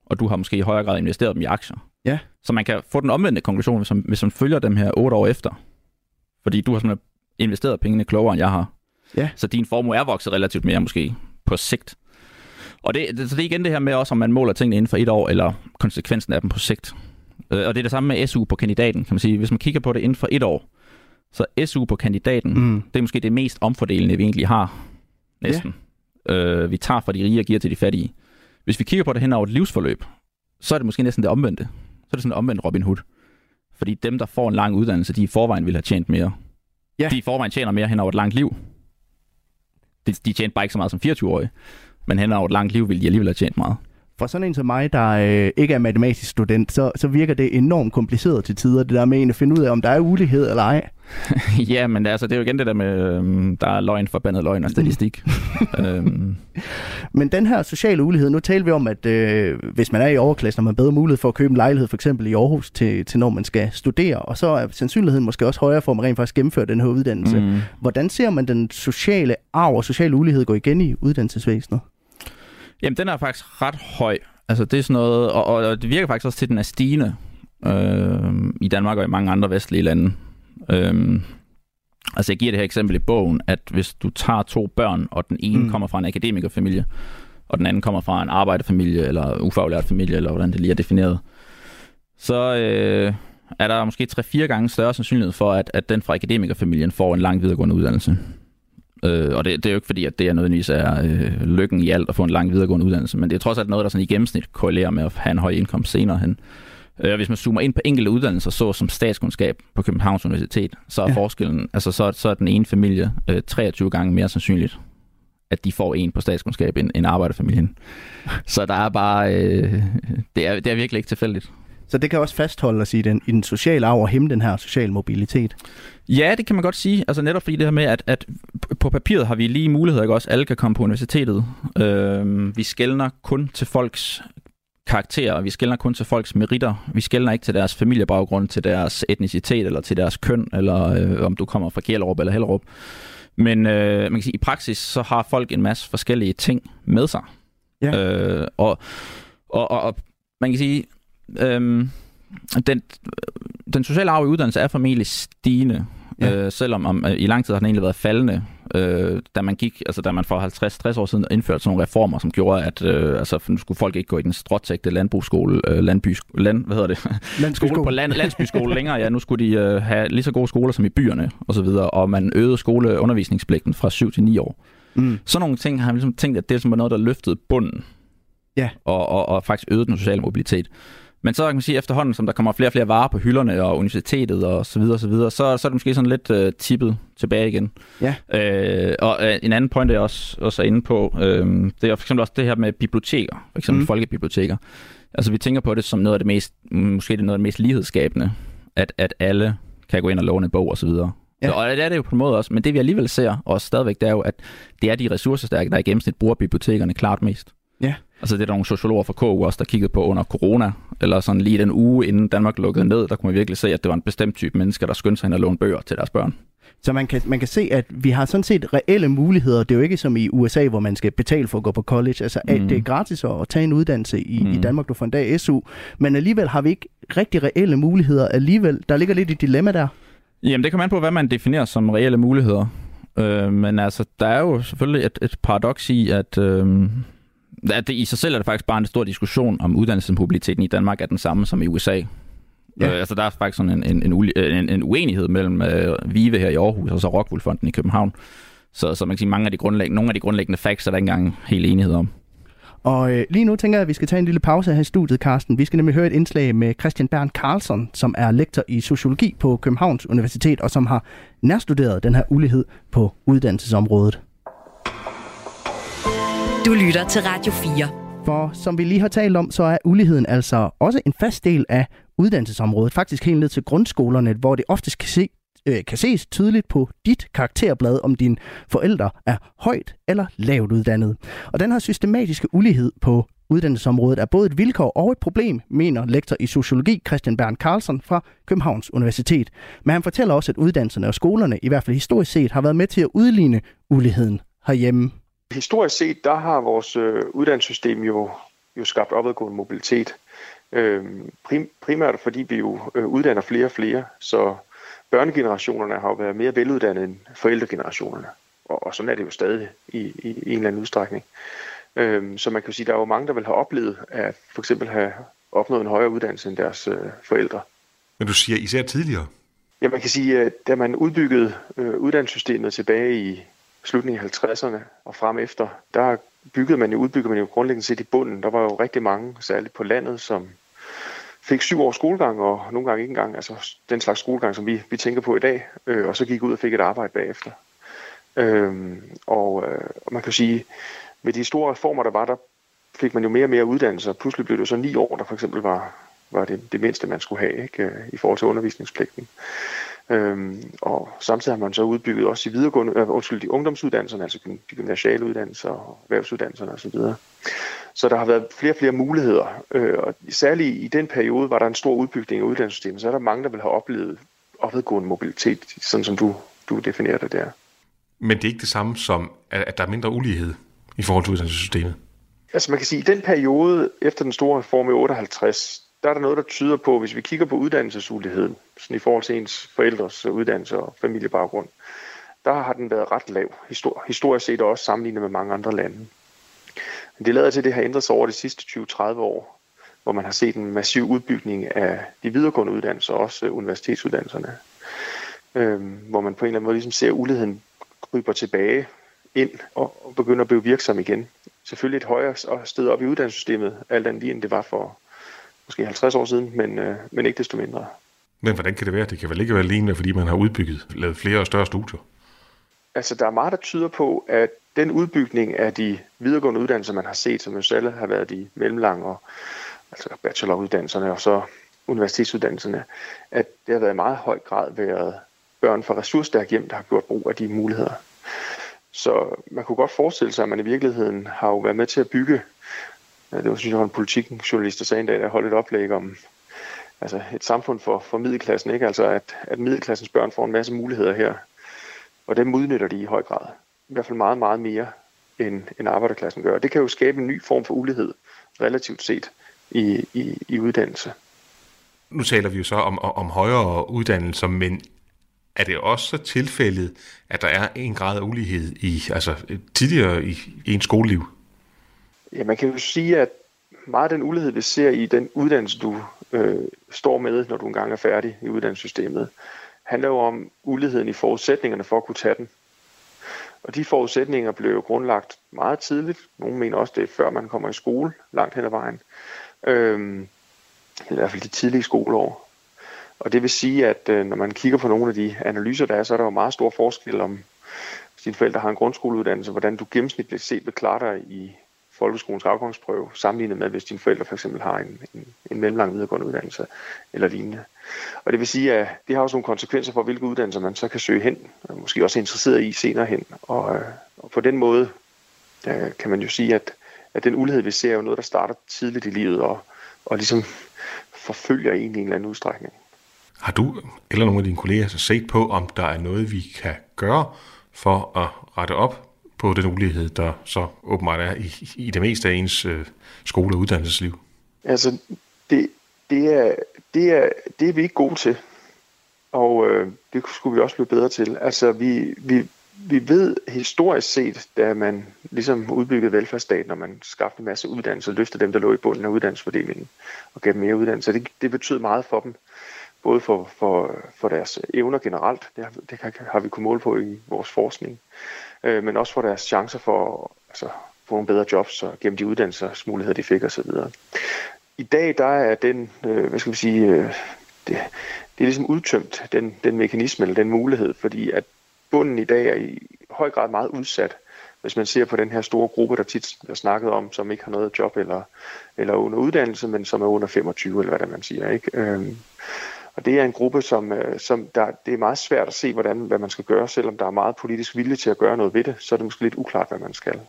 og du har måske i højere grad investeret dem i aktier. Ja. Så man kan få den omvendte konklusion, hvis man, hvis man følger dem her 8 år efter. Fordi du har simpelthen investeret pengene klogere, end jeg har. Ja. Så din formue er vokset relativt mere måske på sigt. Og det, det, så det er igen det her med også, om man måler tingene inden for et år, eller konsekvensen af dem på sigt. Øh, og det er det samme med SU på kandidaten, kan man sige. Hvis man kigger på det inden for et år, Så SU på kandidaten, mm. det er måske det mest omfordelende, vi egentlig har. Næsten. Ja. Øh, vi tager fra de rige og giver til de fattige. Hvis vi kigger på det hen over et livsforløb, så er det måske næsten det omvendte. Så er det sådan omvendt Robin Hood. Fordi dem, der får en lang uddannelse, de i forvejen ville have tjent mere. Ja. De i forvejen tjener mere hen over et langt liv. De, de tjente bare ikke så meget som 24-årige. Men hen over et langt liv ville de alligevel have tjent meget for sådan en som mig, der øh, ikke er matematisk student, så, så virker det enormt kompliceret til tider, det der med at finde ud af, om der er ulighed eller ej. ja, men altså, det er jo igen det der med, øhm, der er løgn, forbandet løgn og statistik. øhm. Men den her sociale ulighed, nu taler vi om, at øh, hvis man er i overklassen, har man bedre mulighed for at købe en lejlighed, for eksempel i Aarhus, til, til når man skal studere, og så er sandsynligheden måske også højere for, at man rent faktisk gennemfører den her uddannelse. Mm. Hvordan ser man den sociale arv og sociale ulighed gå igen i uddannelsesvæsenet? Jamen, den er faktisk ret høj. Altså, det er sådan noget, og, og det virker faktisk også til, at den er stigende øh, i Danmark og i mange andre vestlige lande. Øh, altså, jeg giver det her eksempel i bogen, at hvis du tager to børn, og den ene mm. kommer fra en akademikerfamilie, og den anden kommer fra en arbejderfamilie, eller ufaglært familie, eller hvordan det lige er defineret, så øh, er der måske 3-4 gange større sandsynlighed for, at, at den fra akademikerfamilien får en lang videregående uddannelse. Øh, og det, det er jo ikke fordi, at det er nødvendigvis er øh, lykken i alt at få en lang videregående uddannelse, men det er trods alt noget, der sådan i gennemsnit korrelerer med at have en høj indkomst senere hen. Øh, hvis man zoomer ind på enkelte uddannelser, så som statskundskab på Københavns Universitet, så er ja. forskellen, altså så, så er den ene familie øh, 23 gange mere sandsynligt, at de får en på statskundskab end, end arbejderfamilien. Så der er bare, øh, det, er, det er virkelig ikke tilfældigt. Så det kan også fastholde os i den, i den sociale arv og hæmme den her social mobilitet. Ja, det kan man godt sige. Altså netop fordi det her med, at, at på papiret har vi lige muligheder, ikke også? Alle kan komme på universitetet. Øh, vi skældner kun til folks karakterer, vi skældner kun til folks meritter. Vi skældner ikke til deres familiebaggrund, til deres etnicitet, eller til deres køn, eller øh, om du kommer fra Kjellerup eller Hellerup. Men øh, man kan sige, i praksis, så har folk en masse forskellige ting med sig. Ja. Øh, og, og, og, og man kan sige, øhm, den, den sociale arv i uddannelse er formentlig stigende, ja. øh, selvom om, øh, i lang tid har den egentlig været faldende. Øh, da man gik, altså da man for 50-60 år siden indførte sådan nogle reformer, som gjorde, at øh, altså, nu skulle folk ikke gå i den stråtægte landbrugsskole, øh, landby, land, hvad hedder det? skole på land, landsbyskole længere. Ja, nu skulle de øh, have lige så gode skoler som i byerne og så videre, og man øgede skoleundervisningspligten fra 7 til 9 år. Mm. Sådan nogle ting har man ligesom tænkt, at det er noget, der løftede bunden ja. og, og, og faktisk øgede den sociale mobilitet. Men så kan man sige, efterhånden, som der kommer flere og flere varer på hylderne og universitetet og så videre, så, videre, så, så er det måske sådan lidt uh, tippet tilbage igen. Ja. Øh, og uh, en anden point, jeg også, også er inde på, øh, det er for eksempel også det her med biblioteker, for eksempel mm. folkebiblioteker. Altså vi tænker på det som noget af det mest, måske det noget af det mest lighedsskabende, at, at alle kan gå ind og låne en bog og så videre. Ja. Og det er det jo på en måde også, men det vi alligevel ser, og stadigvæk, det er jo, at det er de ressourcestærke, der i gennemsnit bruger bibliotekerne klart mest. Ja. Altså det er der nogle sociologer fra KU også, der kiggede på under corona, eller sådan lige den uge inden Danmark lukkede ned, der kunne man virkelig se, at det var en bestemt type mennesker, der skyndte sig ind og låne bøger til deres børn. Så man kan, man kan se, at vi har sådan set reelle muligheder. Det er jo ikke som i USA, hvor man skal betale for at gå på college. Altså, mm. det er gratis at tage en uddannelse i, mm. i Danmark. Du får en dag SU. Men alligevel har vi ikke rigtig reelle muligheder alligevel. Der ligger lidt et dilemma der. Jamen, det kommer an på, hvad man definerer som reelle muligheder. Øh, men altså, der er jo selvfølgelig et, et paradoks i, at... Øh, at det, i sig selv er det faktisk bare en stor diskussion om uddannelsesmobiliteten i Danmark er den samme som i USA. Ja. Øh, altså der er faktisk sådan en, en, en, en, en uenighed mellem øh, Vive her i Aarhus og så Rockwool-fonden i København. Så, så man kan sige, mange af de grundlæggende, nogle af de grundlæggende facts er der ikke engang helt enighed om. Og øh, lige nu tænker jeg, at vi skal tage en lille pause her i studiet, Carsten. Vi skal nemlig høre et indslag med Christian Bern Carlson, som er lektor i sociologi på Københavns Universitet, og som har nærstuderet den her ulighed på uddannelsesområdet. Du lytter til Radio 4. For som vi lige har talt om, så er uligheden altså også en fast del af uddannelsesområdet. Faktisk helt ned til grundskolerne, hvor det oftest kan, se, øh, kan ses tydeligt på dit karakterblad, om dine forældre er højt eller lavt uddannet. Og den her systematiske ulighed på uddannelsesområdet er både et vilkår og et problem, mener lektor i sociologi Christian Bern Carlsen fra Københavns Universitet. Men han fortæller også, at uddannelserne og skolerne, i hvert fald historisk set, har været med til at udligne uligheden herhjemme. Historisk set, der har vores øh, uddannelsessystem jo, jo skabt opadgående mobilitet. Øh, prim, primært fordi vi jo øh, uddanner flere og flere, så børnegenerationerne har jo været mere veluddannede end forældregenerationerne. Og, og sådan er det jo stadig i, i, i en eller anden udstrækning. Øh, så man kan jo sige, at der er jo mange, der vil have oplevet at for eksempel have opnået en højere uddannelse end deres øh, forældre. Men du siger især tidligere? Ja, man kan sige, at da man udbyggede øh, uddannelsessystemet tilbage i slutningen af 50'erne og frem efter, der byggede man jo, udbyggede man jo grundlæggende set i bunden. Der var jo rigtig mange, særligt på landet, som fik syv års skolegang, og nogle gange ikke engang, altså den slags skolegang, som vi, vi tænker på i dag, øh, og så gik ud og fik et arbejde bagefter. Øhm, og, øh, og man kan sige, med de store reformer, der var, der fik man jo mere og mere uddannelse, og pludselig blev det så ni år, der for eksempel var, var det, det mindste, man skulle have ikke, øh, i forhold til undervisningspligten. Øhm, og samtidig har man så udbygget også de videregående, øh, undskyld, de ungdomsuddannelserne, altså de gymnasiale uddannelser og erhvervsuddannelserne osv. Så der har været flere og flere muligheder, øh, og særligt i den periode var der en stor udbygning af uddannelsessystemet, så er der mange, der vil have oplevet opadgående mobilitet, sådan som du, du definerer det der. Men det er ikke det samme som, at der er mindre ulighed i forhold til uddannelsessystemet? Altså man kan sige, at i den periode efter den store reform i 58, der er der noget, der tyder på, hvis vi kigger på uddannelsesuligheden, sådan i forhold til ens forældres uddannelse og familiebaggrund, der har den været ret lav, historisk set også sammenlignet med mange andre lande. Men det lader til, at det har ændret sig over de sidste 20-30 år, hvor man har set en massiv udbygning af de videregående uddannelser, også universitetsuddannelserne, øhm, hvor man på en eller anden måde ligesom ser, at uligheden kryber tilbage ind og, begynder at blive virksom igen. Selvfølgelig et højere sted op i uddannelsessystemet, alt andet lige end det var for måske 50 år siden, men, øh, men ikke desto mindre. Men hvordan kan det være? Det kan vel ikke være lignende, fordi man har udbygget, lavet flere og større studier? Altså, der er meget, der tyder på, at den udbygning af de videregående uddannelser, man har set, som jo selv har været de mellemlange og altså bacheloruddannelserne og så universitetsuddannelserne, at det har været i meget høj grad været børn fra ressourcestærk hjem, der har gjort brug af de muligheder. Så man kunne godt forestille sig, at man i virkeligheden har jo været med til at bygge, Øh, det var synes jeg var en politikjournalist, der sagde en dag, der holdt et oplæg om altså et samfund for, for middelklassen, ikke? altså at, at middelklassens børn får en masse muligheder her, og dem udnytter de i høj grad. I hvert fald meget, meget mere, end, end arbejderklassen gør. Det kan jo skabe en ny form for ulighed, relativt set, i, i, i uddannelse. Nu taler vi jo så om, om højere uddannelser, men er det også tilfældet, at der er en grad af ulighed i, altså tidligere i, i en skoleliv? Ja, man kan jo sige, at meget af den ulighed, vi ser i den uddannelse, du øh, står med, når du engang er færdig i uddannelsessystemet, handler jo om uligheden i forudsætningerne for at kunne tage den. Og de forudsætninger blev jo grundlagt meget tidligt. Nogle mener også, det er før man kommer i skole, langt hen ad vejen. Øhm, I hvert fald de tidlige skoleår. Og det vil sige, at øh, når man kigger på nogle af de analyser, der er, så er der jo meget stor forskel om, hvis dine forældre har en grundskoleuddannelse, hvordan du gennemsnitligt set vil klare dig i folkeskolens afgangsprøve, sammenlignet med, hvis dine forældre for eksempel har en, en, en mellemlang videregående uddannelse eller lignende. Og det vil sige, at det har også nogle konsekvenser for, hvilke uddannelser man så kan søge hen, og måske også er interesseret i senere hen. Og, øh, og på den måde øh, kan man jo sige, at, at den ulighed, vi ser, er jo noget, der starter tidligt i livet og, og ligesom forfølger en i en eller anden udstrækning. Har du eller nogle af dine kolleger så set på, om der er noget, vi kan gøre for at rette op på den ulighed, der så åbenbart er i, i det meste af ens øh, skole- og uddannelsesliv? Altså, det, det, er, det, er, det er vi ikke gode til, og øh, det skulle vi også blive bedre til. Altså, vi, vi, vi ved historisk set, da man ligesom udbyggede velfærdsstaten, og man skabte en masse uddannelse, løftede dem, der lå i bunden af uddannelsesfordelingen, og gav dem mere uddannelse. Det, det betød meget for dem både for, for, for deres evner generelt, det, har, det har vi kunnet måle på i vores forskning, øh, men også for deres chancer for altså, få nogle bedre jobs og gennem de uddannelsesmuligheder, de fik osv. I dag der er den, øh, hvad skal vi sige, øh, det, det er ligesom udtømt, den, den mekanisme eller den mulighed, fordi at bunden i dag er i høj grad meget udsat, hvis man ser på den her store gruppe, der tit er snakket om, som ikke har noget job eller, eller under uddannelse, men som er under 25, eller hvad det man siger. Ikke? Øhm, og det er en gruppe, som, øh, som der, det er meget svært at se, hvordan, hvad man skal gøre, selvom der er meget politisk vilje til at gøre noget ved det, så er det måske lidt uklart, hvad man skal.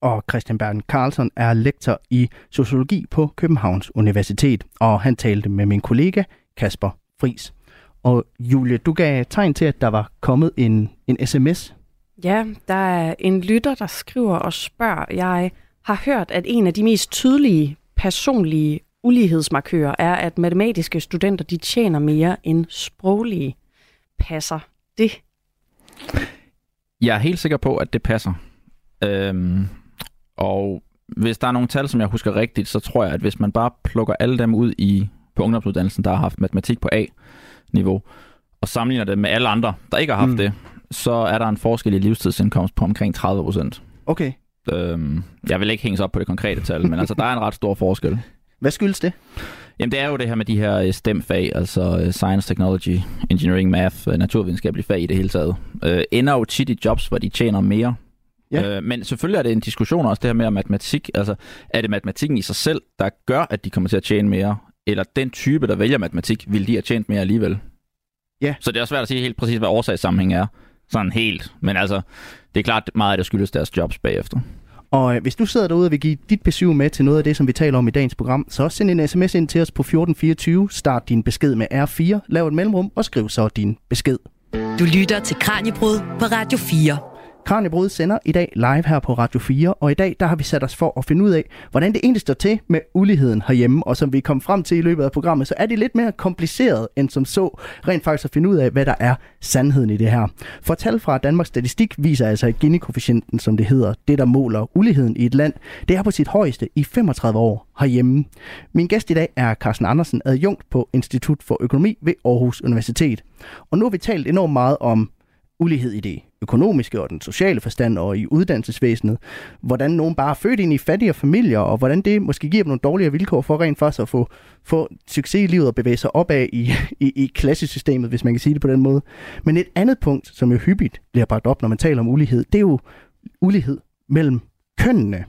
Og Christian Bernd Carlson er lektor i sociologi på Københavns Universitet, og han talte med min kollega Kasper Fris. Og Julie, du gav tegn til, at der var kommet en, en sms. Ja, der er en lytter, der skriver og spørger, jeg har hørt, at en af de mest tydelige personlige ulighedsmarkører er, at matematiske studenter de tjener mere end sproglige. Passer det? Jeg er helt sikker på, at det passer. Øhm, og hvis der er nogle tal, som jeg husker rigtigt, så tror jeg, at hvis man bare plukker alle dem ud i på ungdomsuddannelsen, der har haft matematik på A-niveau, og sammenligner det med alle andre, der ikke har haft mm. det, så er der en forskel i livstidsindkomst på omkring 30 procent. Okay. Øhm, jeg vil ikke hænge op på det konkrete tal, men altså, der er en ret stor forskel. Hvad skyldes det? Jamen, det er jo det her med de her øh, STEM-fag, altså øh, Science, Technology, Engineering, Math, øh, naturvidenskabelige fag i det hele taget. Øh, ender jo tit i jobs, hvor de tjener mere. Ja. Øh, men selvfølgelig er det en diskussion også, det her med matematik. Altså, er det matematikken i sig selv, der gør, at de kommer til at tjene mere? Eller den type, der vælger matematik, vil de have tjent mere alligevel? Ja. Så det er også svært at sige helt præcis, hvad årsagssammenhæng er. Sådan helt. Men altså, det er klart meget af det skyldes deres jobs bagefter. Og øh, hvis du sidder derude og vil give dit besøg med til noget af det, som vi taler om i dagens program, så send en sms ind til os på 1424. Start din besked med R4, lav et mellemrum og skriv så din besked. Du lytter til Kranjebrud på Radio 4. Kranjebrud sender i dag live her på Radio 4, og i dag der har vi sat os for at finde ud af, hvordan det egentlig står til med uligheden herhjemme, og som vi kom frem til i løbet af programmet, så er det lidt mere kompliceret end som så, rent faktisk at finde ud af, hvad der er sandheden i det her. For tal fra Danmarks Statistik viser altså, at Gini-koefficienten, som det hedder, det der måler uligheden i et land, det er på sit højeste i 35 år herhjemme. Min gæst i dag er Carsten Andersen, adjunkt på Institut for Økonomi ved Aarhus Universitet. Og nu har vi talt enormt meget om ulighed i det økonomiske og den sociale forstand og i uddannelsesvæsenet. Hvordan nogen bare er født ind i fattige familier, og hvordan det måske giver dem nogle dårligere vilkår for rent faktisk at få, få succes i livet og bevæge sig opad i, i, i klassesystemet, hvis man kan sige det på den måde. Men et andet punkt, som jo hyppigt bliver bragt op, når man taler om ulighed, det er jo ulighed mellem kønnene.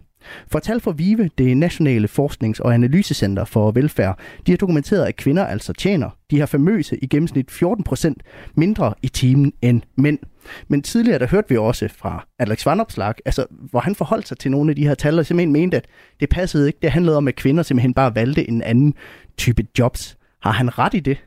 For tal for VIVE, det nationale forsknings- og analysecenter for velfærd, de har dokumenteret, at kvinder altså tjener de her famøse i gennemsnit 14 procent mindre i timen end mænd. Men tidligere der hørte vi også fra Alex Vanopslag, altså, hvor han forholdt sig til nogle af de her tal, og simpelthen mente, at det passede ikke. Det handlede om, at kvinder simpelthen bare valgte en anden type jobs. Har han ret i det?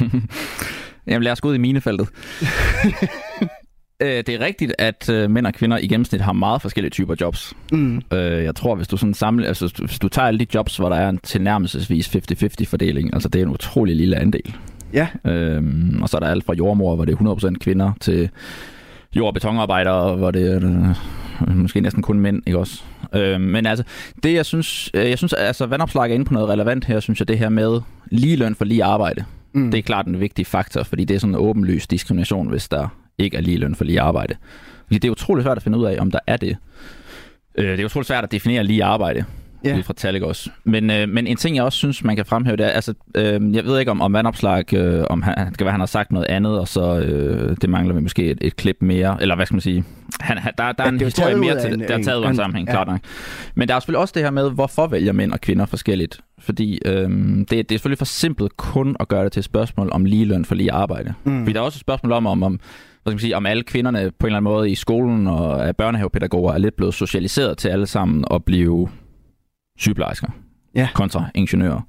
Jamen lad os gå ud i minefeltet. Øh, det er rigtigt, at øh, mænd og kvinder i gennemsnit har meget forskellige typer jobs. Mm. Øh, jeg tror, hvis du sådan samler, altså, hvis du tager alle de jobs, hvor der er en tilnærmelsesvis 50-50 fordeling, altså det er en utrolig lille andel. Ja. Øhm, og så er der alt fra jordmor, hvor det er 100% kvinder, til jord- og betonarbejdere, hvor det er øh, måske næsten kun mænd, ikke også? Øh, men altså, det jeg synes, øh, jeg synes, altså vandopslag er inde på noget relevant her, synes jeg, det her med lige løn for lige arbejde. Mm. Det er klart en vigtig faktor, fordi det er sådan en åbenlys diskrimination, hvis der ikke er lige løn for lige arbejde. Fordi det er utroligt svært at finde ud af, om der er det. Øh, det er utroligt svært at definere lige arbejde ja. ud fra tal, også? Men, øh, men en ting, jeg også synes, man kan fremhæve, det er, altså, øh, jeg ved ikke om, om vandopslag, øh, om han, kan være, han har sagt noget andet, og så øh, det mangler vi måske et, et klip mere, eller hvad skal man sige, han, han, der, der er en historie mere til det, der er taget ud af en sammenhæng, ja. klart nok. Men der er selvfølgelig også det her med, hvorfor vælger mænd og kvinder forskelligt, fordi øh, det, det er selvfølgelig for simpelt kun at gøre det til et spørgsmål om lige løn for lige arbejde. Mm. Fordi der er også et spørgsmål om, om, om hvad skal man sige, om alle kvinderne på en eller anden måde i skolen og af børnehavepædagoger er lidt blevet socialiseret til alle sammen at blive sygeplejersker ja. kontra ingeniører.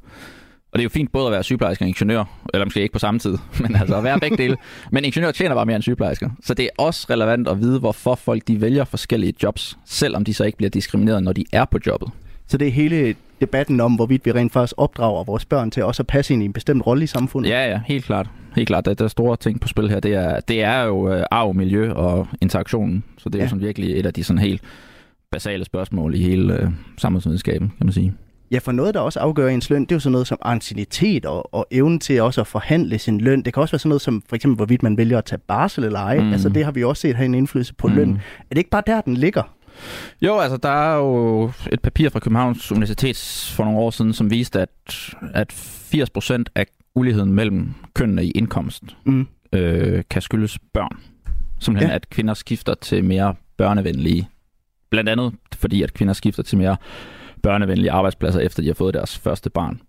Og det er jo fint både at være sygeplejerske og ingeniør, eller måske ikke på samme tid, men altså at være begge dele. Men ingeniør tjener bare mere end sygeplejersker. Så det er også relevant at vide, hvorfor folk de vælger forskellige jobs, selvom de så ikke bliver diskrimineret, når de er på jobbet. Så det er hele debatten om, hvorvidt vi rent faktisk opdrager vores børn til også at passe ind i en bestemt rolle i samfundet. Ja, ja, helt klart. Helt klart. Der, der er store ting på spil her. Det er, det er jo øh, arv, miljø og interaktionen. Så det er ja. jo sådan virkelig et af de sådan helt basale spørgsmål i hele øh, samfundsvidenskaben, kan man sige. Ja, for noget, der også afgør ens løn, det er jo sådan noget som ancienitet og, og evnen til også at forhandle sin løn. Det kan også være sådan noget som for eksempel, hvorvidt man vælger at tage barsel eller ej. Mm. Altså det har vi også set have en indflydelse på mm. løn. Er det ikke bare der, den ligger? Jo, altså der er jo et papir fra Københavns Universitet for nogle år siden, som viste, at, at 80% af uligheden mellem kønnene i indkomst mm. øh, kan skyldes børn. Simpelthen ja. at kvinder skifter til mere børnevenlige. Blandt andet fordi, at kvinder skifter til mere børnevenlige arbejdspladser, efter de har fået deres første barn.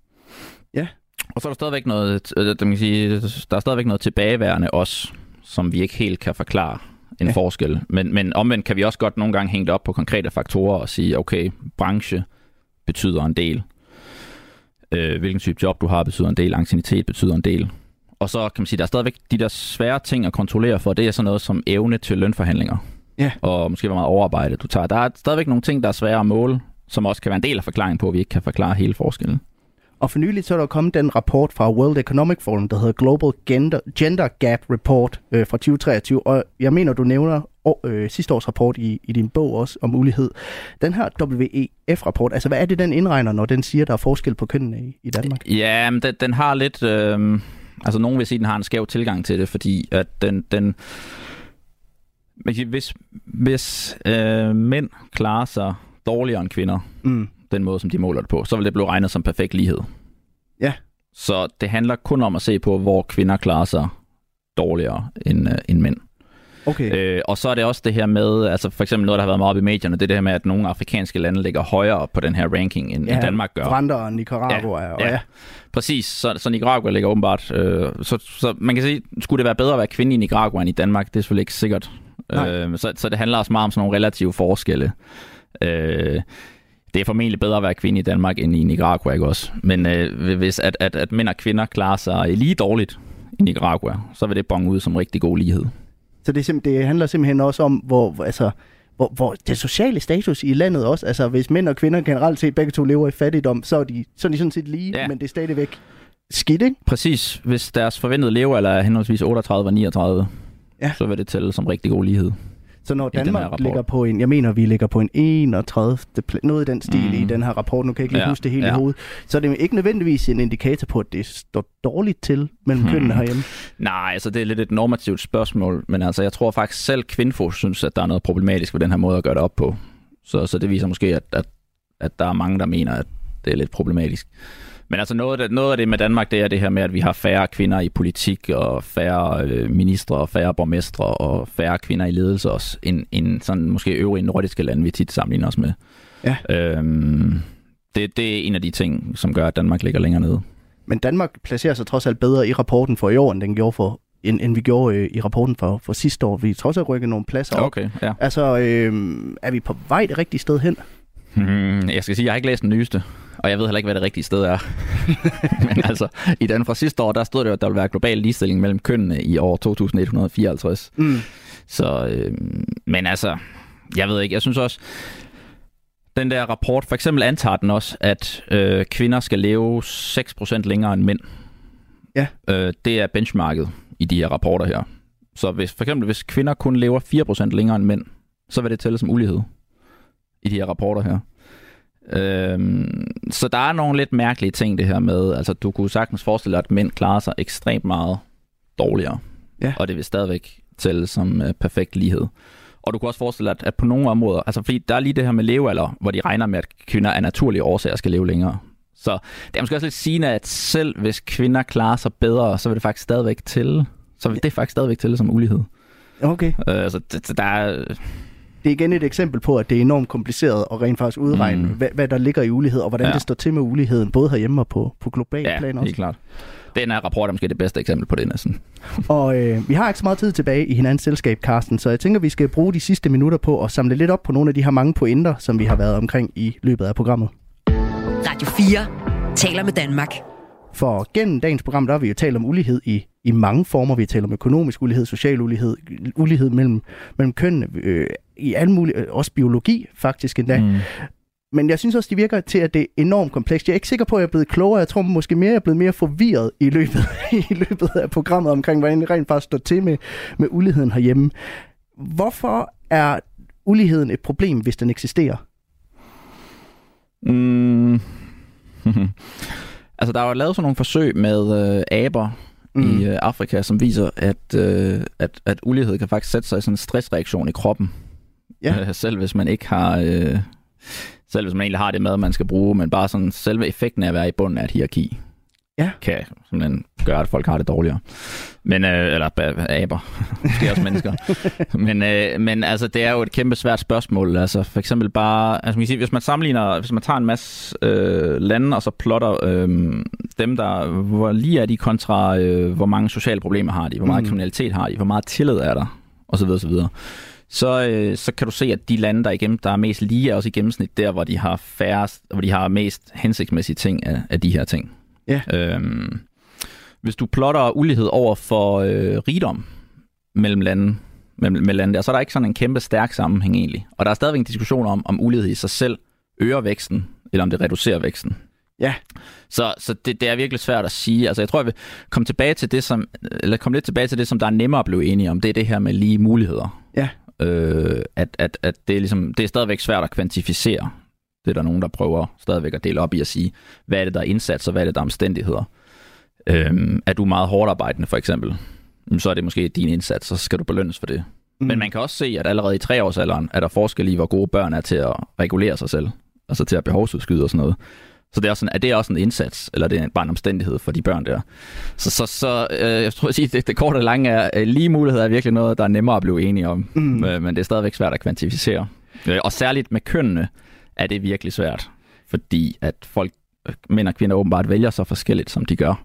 Ja. Og så er der stadigvæk noget, øh, der, man kan sige, der er stadigvæk noget tilbageværende også, som vi ikke helt kan forklare en ja. forskel. Men, men omvendt kan vi også godt nogle gange hænge det op på konkrete faktorer og sige, okay, branche betyder en del. Øh, hvilken type job du har betyder en del. Ancienitet betyder en del. Og så kan man sige, der er stadigvæk de der svære ting at kontrollere for, det er sådan noget som evne til lønforhandlinger. Ja. Og måske hvor meget overarbejde du tager. Der er stadigvæk nogle ting, der er svære at måle, som også kan være en del af forklaringen på, at vi ikke kan forklare hele forskellen. Og for nylig så er der kommet den rapport fra World Economic Forum, der hedder Global Gender, Gender Gap Report øh, fra 2023. Og jeg mener, du nævner øh, sidste års rapport i, i din bog også om ulighed. Den her WEF-rapport, altså hvad er det, den indregner, når den siger, der er forskel på kønnene i, i Danmark? Ja, men den, den har lidt... Øh Altså nogen vil sige, at den har en skæv tilgang til det, fordi at den, den hvis, hvis øh, mænd klarer sig dårligere end kvinder, Mm. Den måde, som de måler det på, så vil det blive regnet som perfekt lighed. Ja. Så det handler kun om at se på, hvor kvinder klarer sig dårligere end, øh, end mænd. Okay. Øh, og så er det også det her med, altså for eksempel noget, der har været meget op i medierne, det er det her med, at nogle afrikanske lande ligger højere på den her ranking, end, ja, end Danmark gør. Rwanda og Nicaragua. Ja, og ja. Ja, præcis. Så, så Nicaragua ligger åbenbart... Øh, så, så man kan sige, skulle det være bedre at være kvinde i Nicaragua end i Danmark? Det er selvfølgelig ikke sikkert. Nej. Øh, så, så det handler også meget om sådan nogle relative forskelle. Øh, det er formentlig bedre at være kvinde i Danmark end i Nicaragua, ikke også? Men øh, hvis at, at, at mænd og kvinder klarer sig lige dårligt i Nicaragua, så vil det bonge ud som rigtig god lighed. Så det, simp- det handler simpelthen også om, hvor, altså, hvor, hvor det sociale status i landet også, altså hvis mænd og kvinder generelt set begge to lever i fattigdom, så er de, så er de sådan set lige, Ja. men det er stadigvæk skidt, ikke? Præcis. Hvis deres forventede levealder er henholdsvis 38 og 39, Ja. så vil det tælle som rigtig god lighed. Så når I Danmark ligger på en, jeg mener, vi ligger på en 31. pla- noget i den stil mm. i den her rapport, nu kan jeg ikke lige Ja, huske det hele i ja. hovedet, så er det ikke nødvendigvis en indikator på, at det står dårligt til mellem Hmm. kønnene herhjemme. Nej, altså det er lidt et normativt spørgsmål, men altså jeg tror faktisk selv Kvinfo synes, at der er noget problematisk ved den her måde at gøre det op på. Så, så det viser måske, at, at, at der er mange, der mener, at det er lidt problematisk. Men altså noget af, det, noget af det med Danmark, det er det her med, at vi har færre kvinder i politik, og færre øh, ministre, og færre borgmestre, og færre kvinder i ledelse også, end, end sådan måske øvrige nordiske lande, vi tit sammenligner os med. Ja. Øhm, det, det er en af de ting, som gør, at Danmark ligger længere nede. Men Danmark placerer sig trods alt bedre i rapporten for i år, end den gjorde for end, end vi gjorde øh, i rapporten for, for sidste år. Vi er trods alt rykket nogle pladser op. Okay, ja. Altså, øh, er vi på vej det rigtige sted hen? Hmm, jeg skal sige, jeg har ikke læst den nyeste, og jeg ved heller ikke, hvad det rigtige sted er. Men altså, i den fra sidste år, der stod det jo, at der ville være global ligestilling mellem kønnene i år 2154. Mm. Så, øh, men altså, jeg ved ikke, jeg synes også, den der rapport, for eksempel antager den også, at øh, kvinder skal leve 6% længere end mænd. Ja. Øh, det er benchmarket i de her rapporter her. Så hvis, for eksempel, hvis kvinder kun lever 4% længere end mænd, så vil det tælle som ulighed i de her rapporter her. Øhm, så der er nogle lidt mærkelige ting det her med, altså du kunne sagtens forestille dig, at mænd klarer sig ekstremt meget dårligere. Ja. Og det vil stadigvæk tælle som øh, perfekt lighed. Og du kan også forestille dig, at, at på nogle områder, altså fordi der er lige det her med levealder, hvor de regner med, at kvinder af naturlige årsager skal leve længere. Så det er måske også lidt sigende, at selv hvis kvinder klarer sig bedre, så vil det faktisk stadigvæk tælle. Så vil det faktisk stadigvæk tælle som ulighed. Okay. Øh, altså, det, der er, Det er igen et eksempel på, at det er enormt kompliceret at rent faktisk udregne, mm. Hvad, hvad der ligger i ulighed, og hvordan ja. Ja. det står til med uligheden, både herhjemme og på, på global ja, plan også. helt klart. Den her rapport er måske det bedste eksempel på det næsten. Og øh, vi har ikke så meget tid tilbage i hinandens selskab, Carsten, så jeg tænker, vi skal bruge de sidste minutter på at samle lidt op på nogle af de her mange pointer, som vi har været omkring i løbet af programmet. Radio 4 taler med Danmark. For gennem dagens program, der har vi jo talt om ulighed i, i mange former. Vi talt om økonomisk ulighed, social ulighed, ulighed mellem, mellem kønnene, øh, i alle mulige, øh, også biologi faktisk endda. Mm. Men jeg synes også, det virker til, at det er enormt komplekst. Jeg er ikke sikker på, at jeg er blevet klogere. Jeg tror måske mere, at jeg er blevet mere forvirret i løbet, i løbet af programmet omkring, hvordan det rent faktisk står til med, med uligheden herhjemme. Hvorfor er uligheden et problem, hvis den eksisterer? Mm. altså, der er jo lavet sådan nogle forsøg med øh, aber mm. i øh, Afrika, som viser, at, øh, at, at ulighed kan faktisk sætte sig i sådan en stressreaktion i kroppen. Ja. Øh, selv hvis man ikke har... Øh, selv hvis man egentlig har det mad, man skal bruge, men bare sådan selve effekten af at være i bunden af et hierarki, Ja. kan simpelthen gøre, at folk har det dårligere. Men, øh, eller aber, måske også mennesker. men, øh, men altså, det er jo et kæmpe svært spørgsmål. Altså, for eksempel bare, altså, man kan sige, hvis man sammenligner, hvis man tager en masse øh, lande, og så plotter øh, dem, der, hvor lige er de kontra, øh, hvor mange sociale problemer har de, hvor meget Mm. kriminalitet har de, hvor meget tillid er der, og så videre, så videre. Så, øh, så kan du se, at de lande, der er, igennem, der er mest lige, er også i gennemsnit der, hvor de har færrest, hvor de har mest hensigtsmæssige ting af, af de her ting. Ja. Øhm, hvis du plotter ulighed over for øh, rigdom mellem lande, mellem, mellem lande der, så er der ikke sådan en kæmpe stærk sammenhæng egentlig. Og der er stadigvæk en diskussion om, om ulighed i sig selv øger væksten, eller om det reducerer væksten. Ja. Så, så det, det er virkelig svært at sige. Altså, jeg tror, jeg vil komme tilbage til det, som, eller komme lidt tilbage til det, som der er nemmere at blive enige om. Det er det her med lige muligheder. Ja. Øh, at, at, at det, er ligesom, det er stadigvæk svært at kvantificere. Det er der nogen, der prøver stadigvæk at dele op i at sige, hvad er det, der er indsats, og hvad er det, der er omstændigheder. Øhm, er du meget hårdt arbejdende, for eksempel, så er det måske din indsats, så skal du belønnes for det. Mm. Men man kan også se, at allerede i treårsalderen er der forskel i, hvor gode børn er til at regulere sig selv. Altså til at behovsudskyde og sådan noget. Så det er, også sådan, er det også en indsats, eller er det bare en omstændighed for de børn der? Så, så, så øh, jeg tror, at sige, det, det korte og lange er, at lige muligheder er virkelig noget, der er nemmere at blive enige om. Mm. Øh, men det er stadigvæk svært at kvantificere. Øh, og særligt med kønnene er det virkelig svært. Fordi at folk, mænd og kvinder åbenbart vælger så forskelligt, som de gør.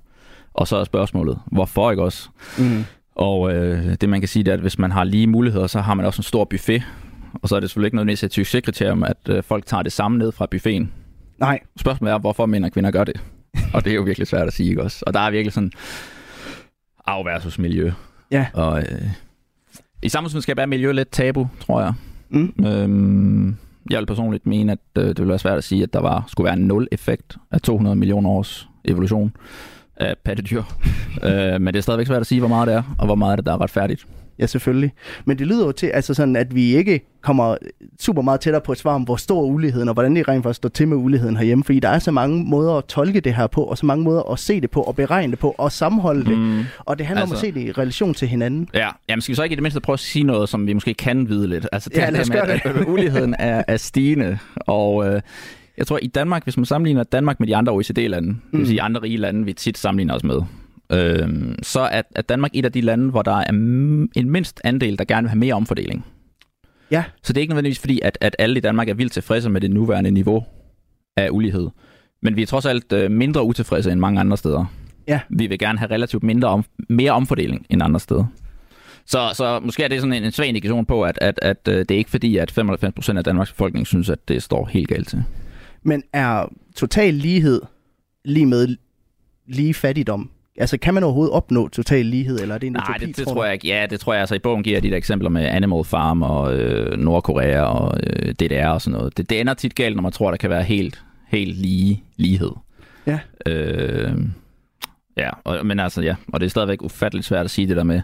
Og så er spørgsmålet, hvorfor ikke også? Mm. Og øh, det man kan sige, det er, at hvis man har lige muligheder, så har man også en stor buffet. Og så er det selvfølgelig ikke noget et succeskriterium, at øh, folk tager det samme ned fra buffeten. Nej. Spørgsmålet er, hvorfor mænd og kvinder gør det. og det er jo virkelig svært at sige, ikke også? Og der er virkelig sådan arv versus miljø. Ja. Og øh, i samfundsvidenskab er miljø lidt tabu, tror jeg. Mm. Øhm, jeg vil personligt mene, at øh, det ville være svært at sige, at der var, skulle være en nul effekt af 200 millioner års evolution af pattedyr. øh, men det er stadigvæk svært at sige, hvor meget det er, og hvor meget det, der er retfærdigt. Ja, selvfølgelig. Men det lyder jo til, altså sådan, at vi ikke kommer super meget tættere på et svar om, hvor stor uligheden, og hvordan det rent faktisk står til med uligheden herhjemme. Fordi der er så mange måder at tolke det her på, og så mange måder at se det på, og beregne det på, og sammenholde det. Mm. Og det handler altså, om at altså- se det i relation til hinanden. Ja, jamen skal vi så ikke i det mindste prøve at sige noget, som vi måske kan vide lidt? Altså, ja, lad os gøre det. At, at uligheden er, er stigende, og... Øh, jeg tror, i Danmark, hvis man sammenligner Danmark med de andre OECD-lande, mm. det vil sige andre rige lande, vi tit sammenligner os med, øh, så er, er Danmark et af de lande, hvor der er en mindst andel, der gerne vil have mere omfordeling. Ja. Så det er ikke nødvendigvis fordi, at, at alle i Danmark er vildt tilfredse med det nuværende niveau af ulighed. Men vi er trods alt øh, mindre utilfredse end mange andre steder. Ja. Vi vil gerne have relativt mindre om, mere omfordeling end andre steder. Så, så måske er det sådan en, en svag indikation på, at, at, at øh, det er ikke fordi, at 95% af Danmarks befolkning synes, at det står helt galt til. Men er total lighed lige med lige fattigdom? Altså, kan man overhovedet opnå total lighed, eller er det en Nej, utopi, det, det tror, tror jeg ikke. Ja, det tror jeg. Altså, i bogen giver de der eksempler med Animal Farm og øh, Nordkorea og øh, DDR og sådan noget. Det, det ender tit galt, når man tror, der kan være helt, helt lige lighed. Ja. Øh, ja, og, men altså, ja. Og det er stadigvæk ufatteligt svært at sige det der med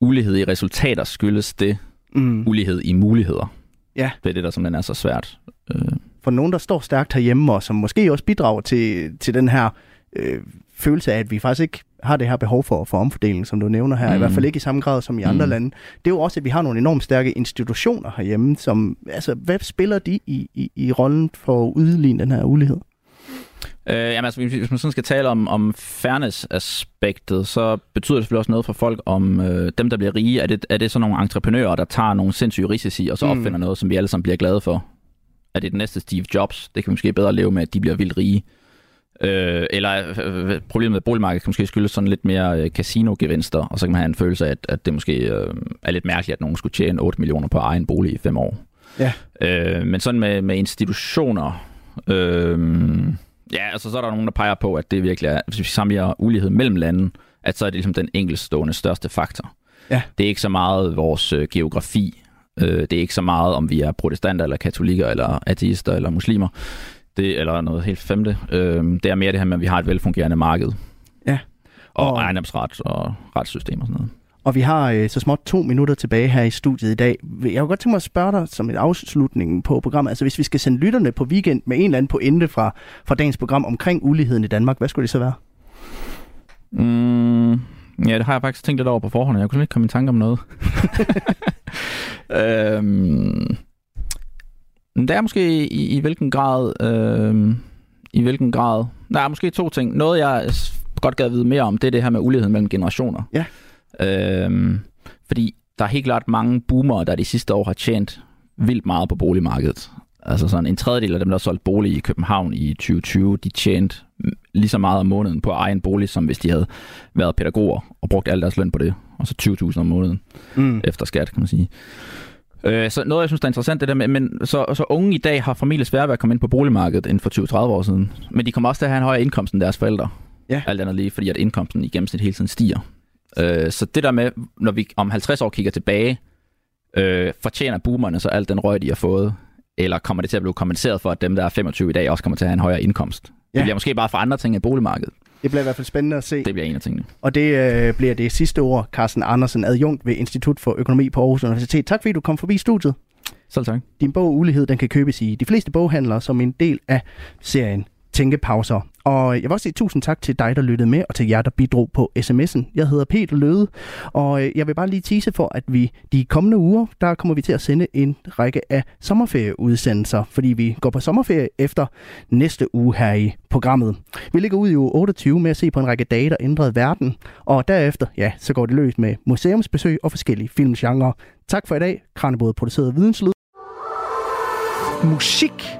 ulighed i resultater skyldes det mm. ulighed i muligheder. Ja. Det er det, der simpelthen er så svært. Øh. For nogen, der står stærkt herhjemme, og som måske også bidrager til, til den her øh, følelse af, at vi faktisk ikke har det her behov for, for omfordeling, som du nævner her, mm. i hvert fald ikke i samme grad som i andre mm. lande. Det er jo også, at vi har nogle enormt stærke institutioner herhjemme, som, altså, hvad spiller de i, i, i rollen for at udligne den her ulighed? Øh, jamen, altså, hvis man sådan skal tale om, om fairness-aspektet, så betyder det selvfølgelig også noget for folk om øh, dem, der bliver rige. Er det, er det sådan nogle entreprenører, der tager nogle sindssyge risici, og så mm. opfinder noget, som vi alle sammen bliver glade for? Er det den næste Steve Jobs? Det kan måske bedre leve med, at de bliver vildt rige. Øh, eller øh, problemet med boligmarkedet kan måske skyldes sådan lidt mere øh, casino-gevinster, og så kan man have en følelse af, at, at det måske øh, er lidt mærkeligt, at nogen skulle tjene 8 millioner på egen bolig i fem år. Ja. Øh, men sådan med, med institutioner, øh, ja, altså så er der nogen, der peger på, at det virkelig er, hvis vi sammenligner ulighed mellem lande, at så er det ligesom den enkeltstående største faktor. Ja. Det er ikke så meget vores øh, geografi, øh, det er ikke så meget, om vi er protestanter, eller katolikker, eller ateister, eller muslimer det, eller noget helt femte, øh, det er mere det her med, at vi har et velfungerende marked. Ja. Og, og ejendomsret og retssystem og sådan noget. Og vi har øh, så småt to minutter tilbage her i studiet i dag. Jeg kunne godt tænke mig at spørge dig som en afslutning på programmet. Altså hvis vi skal sende lytterne på weekend med en eller anden pointe fra, fra dagens program omkring uligheden i Danmark, hvad skulle det så være? Mm, ja, det har jeg faktisk tænkt lidt over på forhånd. Jeg kunne ikke komme i tanke om noget. øhm, det er måske i, i hvilken grad... Øh, I hvilken grad... Der er måske to ting. Noget, jeg godt gad vide mere om, det er det her med uligheden mellem generationer. Ja. Øh, fordi der er helt klart mange boomere, der de sidste år har tjent vildt meget på boligmarkedet. Altså sådan en tredjedel af dem, der har solgt bolig i København i 2020, de tjente lige så meget om måneden på egen bolig, som hvis de havde været pædagoger og brugt al deres løn på det. Og så 20.000 om måneden mm. efter skat, kan man sige. Øh, så noget, jeg synes, der er interessant, det der med, men så, så unge i dag har familie svært ved at komme ind på boligmarkedet inden for 20-30 år siden. Men de kommer også til at have en højere indkomst end deres forældre. Ja. Alt andet lige, fordi at indkomsten i gennemsnit hele tiden stiger. Øh, så det der med, når vi om 50 år kigger tilbage, øh, fortjener boomerne så alt den røg, de har fået? Eller kommer det til at blive kompenseret for, at dem, der er 25 i dag, også kommer til at have en højere indkomst? Ja. Det bliver måske bare for andre ting end boligmarkedet. Det bliver i hvert fald spændende at se. Det bliver en af tingene. Og det øh, bliver det sidste ord, Carsten Andersen, adjunkt ved Institut for Økonomi på Aarhus Universitet. Tak fordi du kom forbi studiet. Selv tak. Din bog Ulighed, den kan købes i de fleste boghandlere som en del af serien tænkepauser. Og jeg vil også sige tusind tak til dig, der lyttede med, og til jer, der bidrog på sms'en. Jeg hedder Peter Løde, og øh, jeg vil bare lige tease for, at vi de kommende uger, der kommer vi til at sende en række af sommerferieudsendelser, fordi vi går på sommerferie efter næste uge her i programmet. Vi ligger ud i uge 28 med at se på en række dage, der ændrede verden, og derefter, ja, så går det løs med museumsbesøg og forskellige filmgenre. Tak for i dag. Kranjebrød produceret videnslyd. Musik